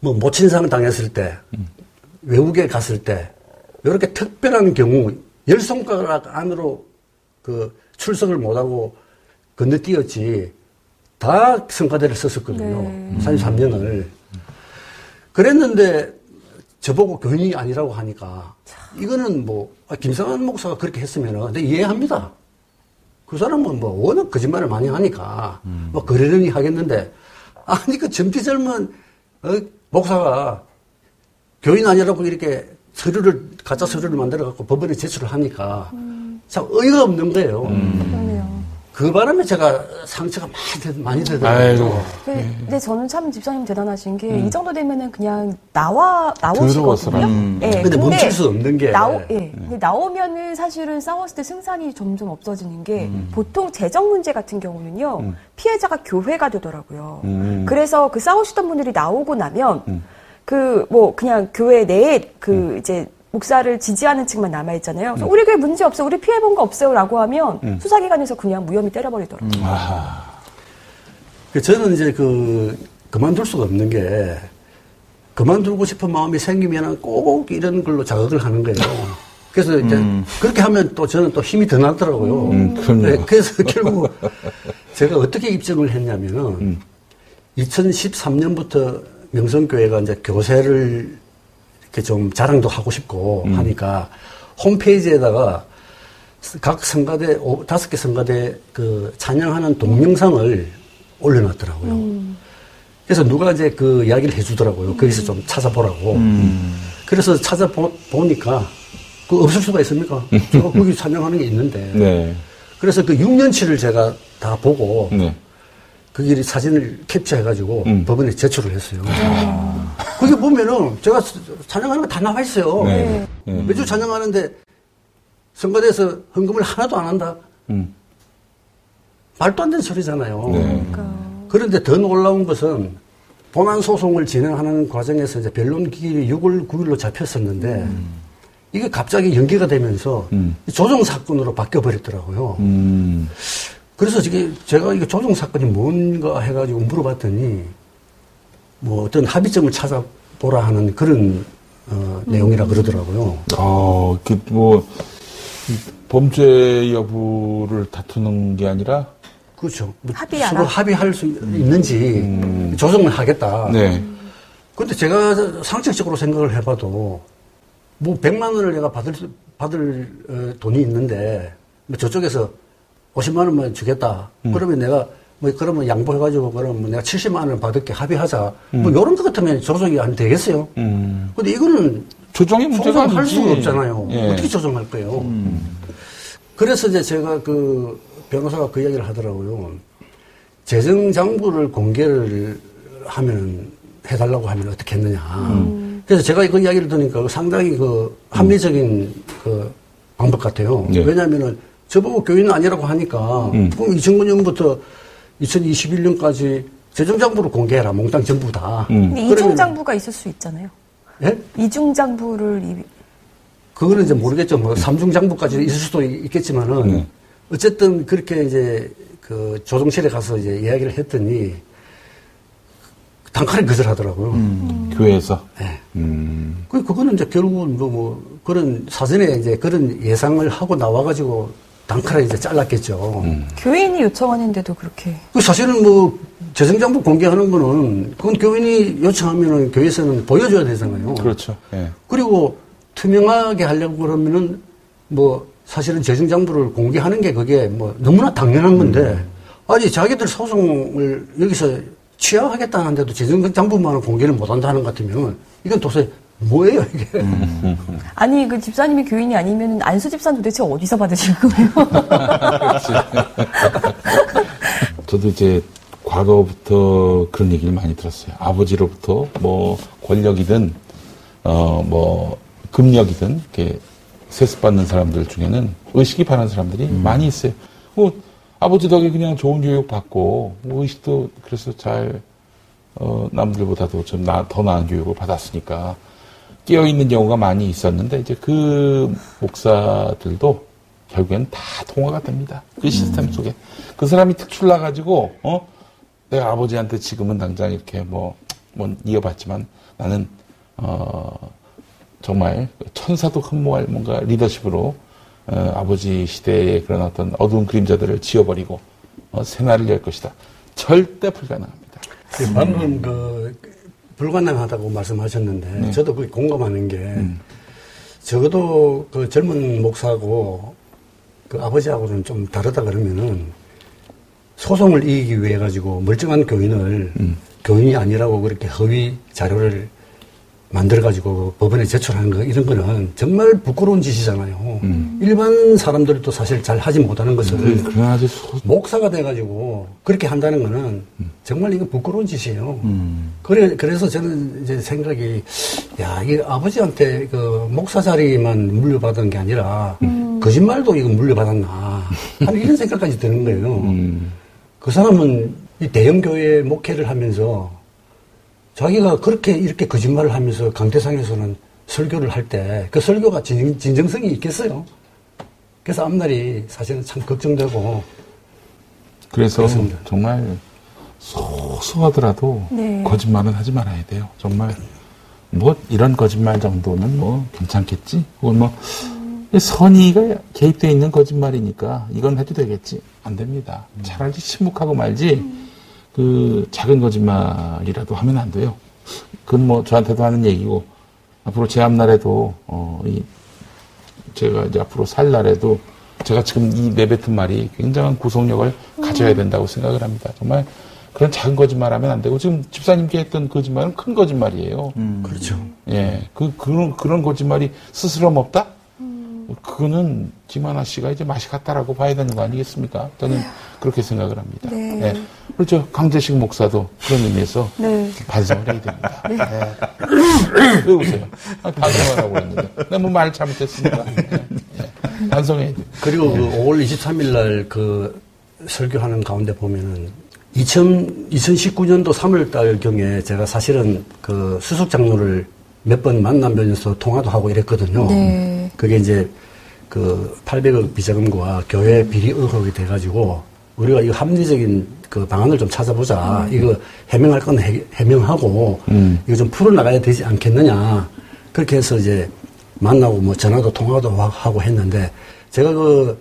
뭐 모친상 당했을 때, 외국에 갔을 때, 이렇게 특별한 경우, 열 손가락 안으로 그 출석을 못하고 건너뛰었지, 다 성가대를 썼었거든요. 네. 33년을. 그랬는데, 저보고 교인이 아니라고 하니까, 이거는 뭐, 아, 김상환 목사가 그렇게 했으면은, 근데 이해합니다. 그 사람은 뭐, 워낙 거짓말을 많이 하니까, 뭐, 그러려니 하겠는데, 아니, 그 젊디 젊은, 어, 목사가 교인 아니라고 이렇게 서류를, 가짜 서류를 만들어 갖고 법원에 제출을 하니까, 참 어이가 없는 거예요. 그러네요. 그 바람에 제가 상처가 많이, 되- 많이. 되더라고요. 근데, 근데 저는 참 집사님 대단하신 게이 정도 되면은 그냥 나와 나오시거든요. 음. 예, 근데 멈출 수 없는 게. 나오, 예. 근데 나오면은 사실은 싸웠을 때 승산이 점점 없어지는 게 보통 재정 문제 같은 경우는요 피해자가 교회가 되더라고요. 음. 그래서 그 싸우시던 분들이 나오고 나면 그 뭐 그냥 교회 내에 그 이제 목사를 지지하는 측만 남아 있잖아요. 그래서 우리 교회 문제 없어, 우리 피해 본 거 없어요라고 하면 수사기관에서 그냥 무혐의 때려버리더라고요. 그 저는 이제 그 그만둘 수가 없는 게 그만두고 싶은 마음이 생기면 꼭 이런 걸로 자극을 하는 거예요. 그래서 이제 그렇게 하면 또 저는 또 힘이 더 나더라고요. 음, 그럼요. 네, 그래서 결국 제가 어떻게 입증을 했냐면은 2013년부터 명성교회가 이제 교세를 좀 자랑도 하고 싶고 하니까 홈페이지에다가 각 성가대 오- 다섯 개 성가대 그 찬양하는 동영상을 올려놨더라고요. 그래서 누가 이제 그 이야기를 해주더라고요. 거기서 좀 찾아보라고. 그래서 찾아보니까 그 없을 수가 있습니까? 제가 거기 찬양하는 게 있는데. 네. 그래서 그 6년치를 제가 다 보고 네. 거기 사진을 캡처해가지고 음. 법원에 제출을 했어요. 거기 보면은 제가 찬양하는 거 다 나와 있어요. 네. 네. 매주 찬양하는데 성가대에서 헌금을 하나도 안 한다. 음. 말도 안 되는 소리잖아요. 네. 그런데 더 놀라운 것은 본안 소송을 진행하는 과정에서 이제 변론 기일이 6월 9일로 잡혔었는데 이게 갑자기 연기가 되면서 음. 조정 사건으로 바뀌어 버렸더라고요. 음. 그래서 이게 제가 이게 조정 사건이 뭔가 해가지고 물어봤더니 뭐 어떤 합의점을 찾아보라 하는 그런 어, 내용이라 그러더라고요. 어, 그, 뭐, 이 범죄 여부를 다투는 게 아니라, 그렇죠. 뭐 합의하라. 서로 합의할 수 있는지 조정을 하겠다. 음. 네. 근데 제가 상식적으로 생각을 해봐도 뭐 100만 원을 내가 받을 수- 받을 어, 돈이 있는데 뭐 저쪽에서 50만 원만 주겠다. 음. 그러면 내가 뭐 그러면 양보해가지고 그러면 내가 70만 원을 받을게 합의하자. 음. 뭐 이런 것 같으면 조정이 안 되겠어요. 음. 근데 이거는 조정의 문제가 아니지. 수가 없잖아요. 예. 음. 어떻게 조정할 거예요? 그래서 이제 제가 그 변호사가 그 이야기를 하더라고요. 재정장부를 공개를 하면 해달라고 하면 어떻게 했느냐. 음. 그래서 제가 그 이야기를 들으니까 상당히 그 합리적인 그 방법 같아요. 네. 왜냐하면은 저보고 교인은 아니라고 하니까 음. 그럼 2009년부터 2021년까지 재정장부를 공개해라. 몽땅 전부 다. 음. 근데 이중장부가 있을 수 있잖아요. 예? 이중장부를 이- 그거는 이제 모르겠죠. 뭐 삼중장부까지 있을 수도 있겠지만은 네. 어쨌든 그렇게 이제 그 조정실에 가서 이제 이야기를 했더니 단칼에 거절하더라고요. 교회에서. 네. 음. 그 그거는 이제 결국은 뭐, 뭐 그런 사전에 이제 그런 예상을 하고 나와가지고 단칼에 이제 잘랐겠죠. 교인이 요청하는데도 그렇게. 그 사실은 뭐 재정정보 공개하는 거는 그건 교인이 요청하면은 교회에서는 보여줘야 되잖아요. 그렇죠. 예. 그리고 투명하게 하려고 그러면은 뭐 사실은 재정정보를 공개하는 게 그게 뭐 너무나 당연한 건데 아니 자기들 소송을 여기서 취하하겠다는데도 재정정보만은 공개를 못 한다는 것 같으면 이건 도대체 뭐예요 이게? 아니 그 집사님이 교인이 아니면 안수 집사는 도대체 어디서 받으실 거예요? 저도 이제 과거부터 그런 얘기를 많이 들었어요. 아버지로부터 뭐 권력이든 어 뭐 금력이든 이렇게 세습받는 사람들 중에는 의식이 바른 사람들이 많이 있어요. 뭐 아버지 덕에 그냥 좋은 교육 받고 뭐 의식도 그래서 잘 어, 남들보다도 좀더 나은 교육을 받았으니까 깨어 있는 경우가 많이 있었는데 이제 그 목사들도 결국엔 다 통화가 됩니다. 그 시스템 속에 그 사람이 특출 나 가지고 어 내가 아버지한테 지금은 당장 이렇게 뭐, 뭐 이어봤지만 나는 어 정말 천사도 흠모할 뭔가 리더십으로 어, 아버지 시대의 그런 어떤 어두운 그림자들을 지워버리고 어, 새날을 열 것이다. 절대 불가능합니다. 그 방금 그 불가능하다고 말씀하셨는데 네. 저도 그 공감하는 게 적어도 그 젊은 목사하고 그 아버지하고는 좀 다르다 그러면은 소송을 이기기 위해 가지고 멀쩡한 교인을 교인이 아니라고 그렇게 허위 자료를 만들어 가지고 법원에 제출하는 거 이런 거는 정말 부끄러운 짓이잖아요. 일반 사람들도 사실 잘 하지 못하는 것을 그, 아주 소, 목사가 돼가지고 그렇게 한다는 거는 정말 이거 부끄러운 짓이에요. 그래, 그래서 저는 이제 생각이, 야, 이 아버지한테 그 목사 자리만 물려받은 게 아니라 거짓말도 이거 물려받았나. 하는 이런 생각까지 드는 거예요. 그 사람은 이 대형교회 목회를 하면서 자기가 그렇게 이렇게 거짓말을 하면서 강대상에서는 설교를 할 때 그 설교가 진, 진정성이 있겠어요? 그래서 앞날이 사실은 참 걱정되고 그래서 그렇습니다. 정말 소소하더라도 네. 거짓말은 하지 말아야 돼요. 정말 뭐 이런 거짓말 정도는 뭐 괜찮겠지. 혹은 뭐 선의가 개입되어 있는 거짓말이니까 이건 해도 되겠지. 안 됩니다. 차라리 침묵하고 말지. 그 작은 거짓말이라도 하면 안 돼요. 그건 뭐 저한테도 하는 얘기고 앞으로 제 앞날에도 어 이 제가 이제 앞으로 살 날에도 제가 지금 이 내뱉은 말이 굉장한 구속력을 가져야 된다고 생각을 합니다. 정말 그런 작은 거짓말 하면 안 되고 지금 집사님께 했던 거짓말은 큰 거짓말이에요. 그렇죠. 예. 그, 그런, 그런 거짓말이 스스럼 없다? 그거는 김하나 씨가 이제 맛이 갔다라고 봐야 되는 거 아니겠습니까? 저는 그렇게 생각을 합니다. 네. 예. 그렇죠. 강재식 목사도 그런 의미에서 네. 반성을 해야 됩니다. 예. 왜 웃어요? 아, 반성을 하고 있는데. 내가 뭐말 잘못했습니까? 예. 예. 반성해야 돼요. 그리고 그 5월 23일 날 그 설교하는 가운데 보면은 2000, 2019년도 3월 달 경에 제가 사실은 그 수석 장로를 몇 번 만나면서 통화도 하고 이랬거든요. 네. 그게 이제 그 800억 비자금과 교회 비리 의혹이 돼가지고 우리가 이 합리적인 그 방안을 좀 찾아보자. 이거 해명할 건 해, 해명하고 이거 좀 풀어나가야 되지 않겠느냐. 그렇게 해서 이제 만나고 뭐 전화도 통화도 하- 하고 했는데 제가 그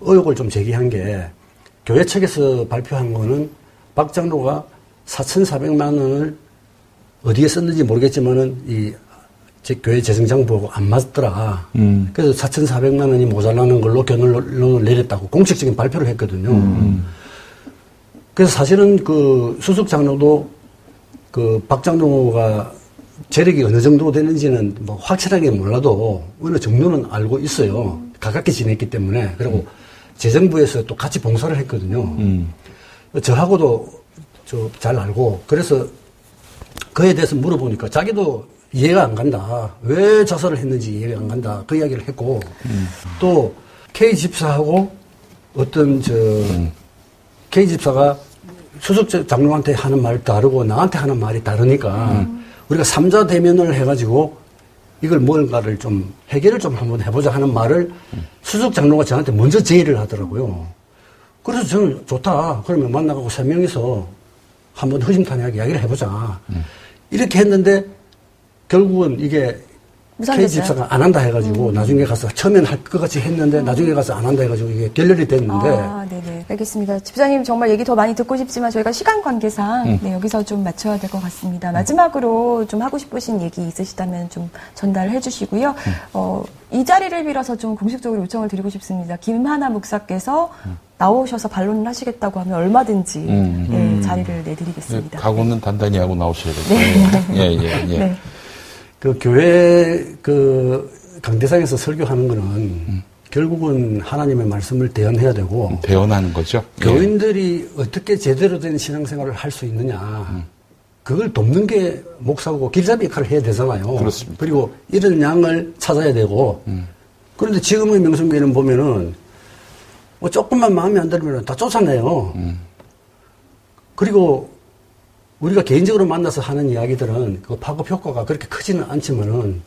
의혹을 좀 제기한 게 교회 측에서 발표한 거는 박 장로가 4,400만 원을 어디에 썼는지 모르겠지만은 이 제 교회 재정장보고 안 맞더라. 음. 그래서 4,400만 원이 모자라는 걸로 견을 내렸다고 공식적인 발표를 했거든요. 그래서 사실은 그 수석 장로도 그 박 장로가 재력이 어느 정도 되는지는 뭐 확실하게 몰라도 어느 정도는 알고 있어요. 가깝게 지냈기 때문에. 그리고 재정부에서 또 같이 봉사를 했거든요. 음. 저하고도 저 잘 알고 그래서 그에 대해서 물어보니까 자기도 이해가 안 간다. 왜 자살을 했는지 이해가 안 간다. 그 이야기를 했고 또 K 집사하고 어떤 저 K 집사가 수석 장로한테 하는 말이 다르고 나한테 하는 말이 다르니까 우리가 삼자 대면을 해가지고 이걸 뭔가를 좀 해결을 좀 한번 해보자 하는 말을 수석 장로가 저한테 먼저 제의를 하더라고요. 그래서 저는 좋다. 그러면 만나가고 세 명이서 한번 허심탄회하게 이야기를 해보자. 이렇게 했는데 결국은 이게? K 집사가 안 한다 해가지고 음. 나중에 가서 처음엔 할 것 같이 했는데 나중에 가서 안 한다 해가지고 이게 결렬이 됐는데 아, 네네. 알겠습니다. 집사님 정말 얘기 더 많이 듣고 싶지만 저희가 시간 관계상 음. 네, 여기서 좀 맞춰야 될 것 같습니다. 마지막으로 좀 하고 싶으신 얘기 있으시다면 좀 전달해 주시고요. 음. 어, 이 자리를 빌어서 좀 공식적으로 요청을 드리고 싶습니다. 김하나 목사께서 나오셔서 반론을 하시겠다고 하면 얼마든지 음. 예, 음. 자리를 내드리겠습니다. 각오는 단단히 하고 나오셔야 되고. 네. 예, 예, 예. 네. 그 교회 그 강대상에서 설교하는 거는 결국은 하나님의 말씀을 대언해야 되고 대언하는 거죠. 예. 교인들이 어떻게 제대로 된 신앙생활을 할 수 있느냐 그걸 돕는 게 목사고 길잡이 역할을 해야 되잖아요. 그렇습니다. 그리고 이런 양을 찾아야 되고 그런데 지금의 명성교회는 보면은 뭐 조금만 마음에 안 들면 다 쫓아내요. 그리고 우리가 개인적으로 만나서 하는 이야기들은 그 파급 효과가 그렇게 크지는 않지만은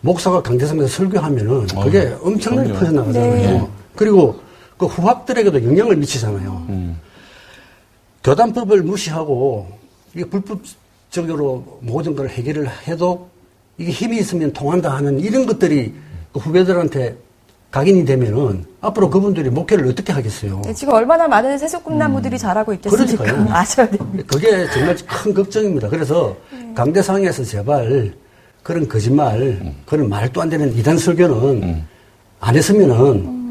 목사가 강대상에서 설교하면은 그게 어휴, 엄청나게 그럼요. 퍼져나가잖아요. 네. 그리고 그 후학들에게도 영향을 미치잖아요. 교단법을 무시하고 이게 불법적으로 모든 걸 해결을 해도 이게 힘이 있으면 통한다 하는 이런 것들이 그 후배들한테 각인이 되면은 앞으로 그분들이 목회를 어떻게 하겠어요. 네, 지금 얼마나 많은 세속꿈나무들이 자라고 있겠습니까? 음. 그러니까요. 아셔야 됩니다. 그게 정말 큰 걱정입니다. 그래서 강대상에서 제발 그런 거짓말, 그런 말도 안 되는 이단 설교는 안 했으면은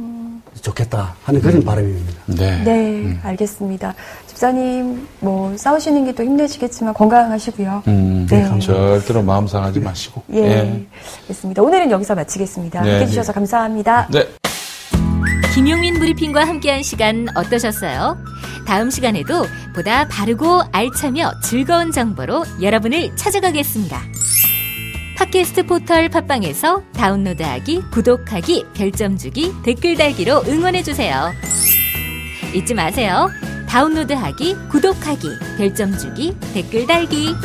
좋겠다 하는 그런 바람입니다. 네. 네, 알겠습니다. 집사님, 뭐, 싸우시는 게 또 힘내시겠지만 건강하시고요. 음, 네. 절대로 마음 상하지 마시고. 예, 알겠습니다. 오늘은 여기서 마치겠습니다. 네, 함께 네. 해주셔서 감사합니다. 네. 김용민 브리핑과 함께한 시간 어떠셨어요? 다음 시간에도 보다 바르고 알차며 즐거운 정보로 여러분을 찾아가겠습니다. 팟캐스트 포털 팟빵에서 다운로드하기, 구독하기, 별점 주기, 댓글 달기로 응원해주세요. 잊지 마세요. 다운로드하기, 구독하기, 별점 주기, 댓글 달기.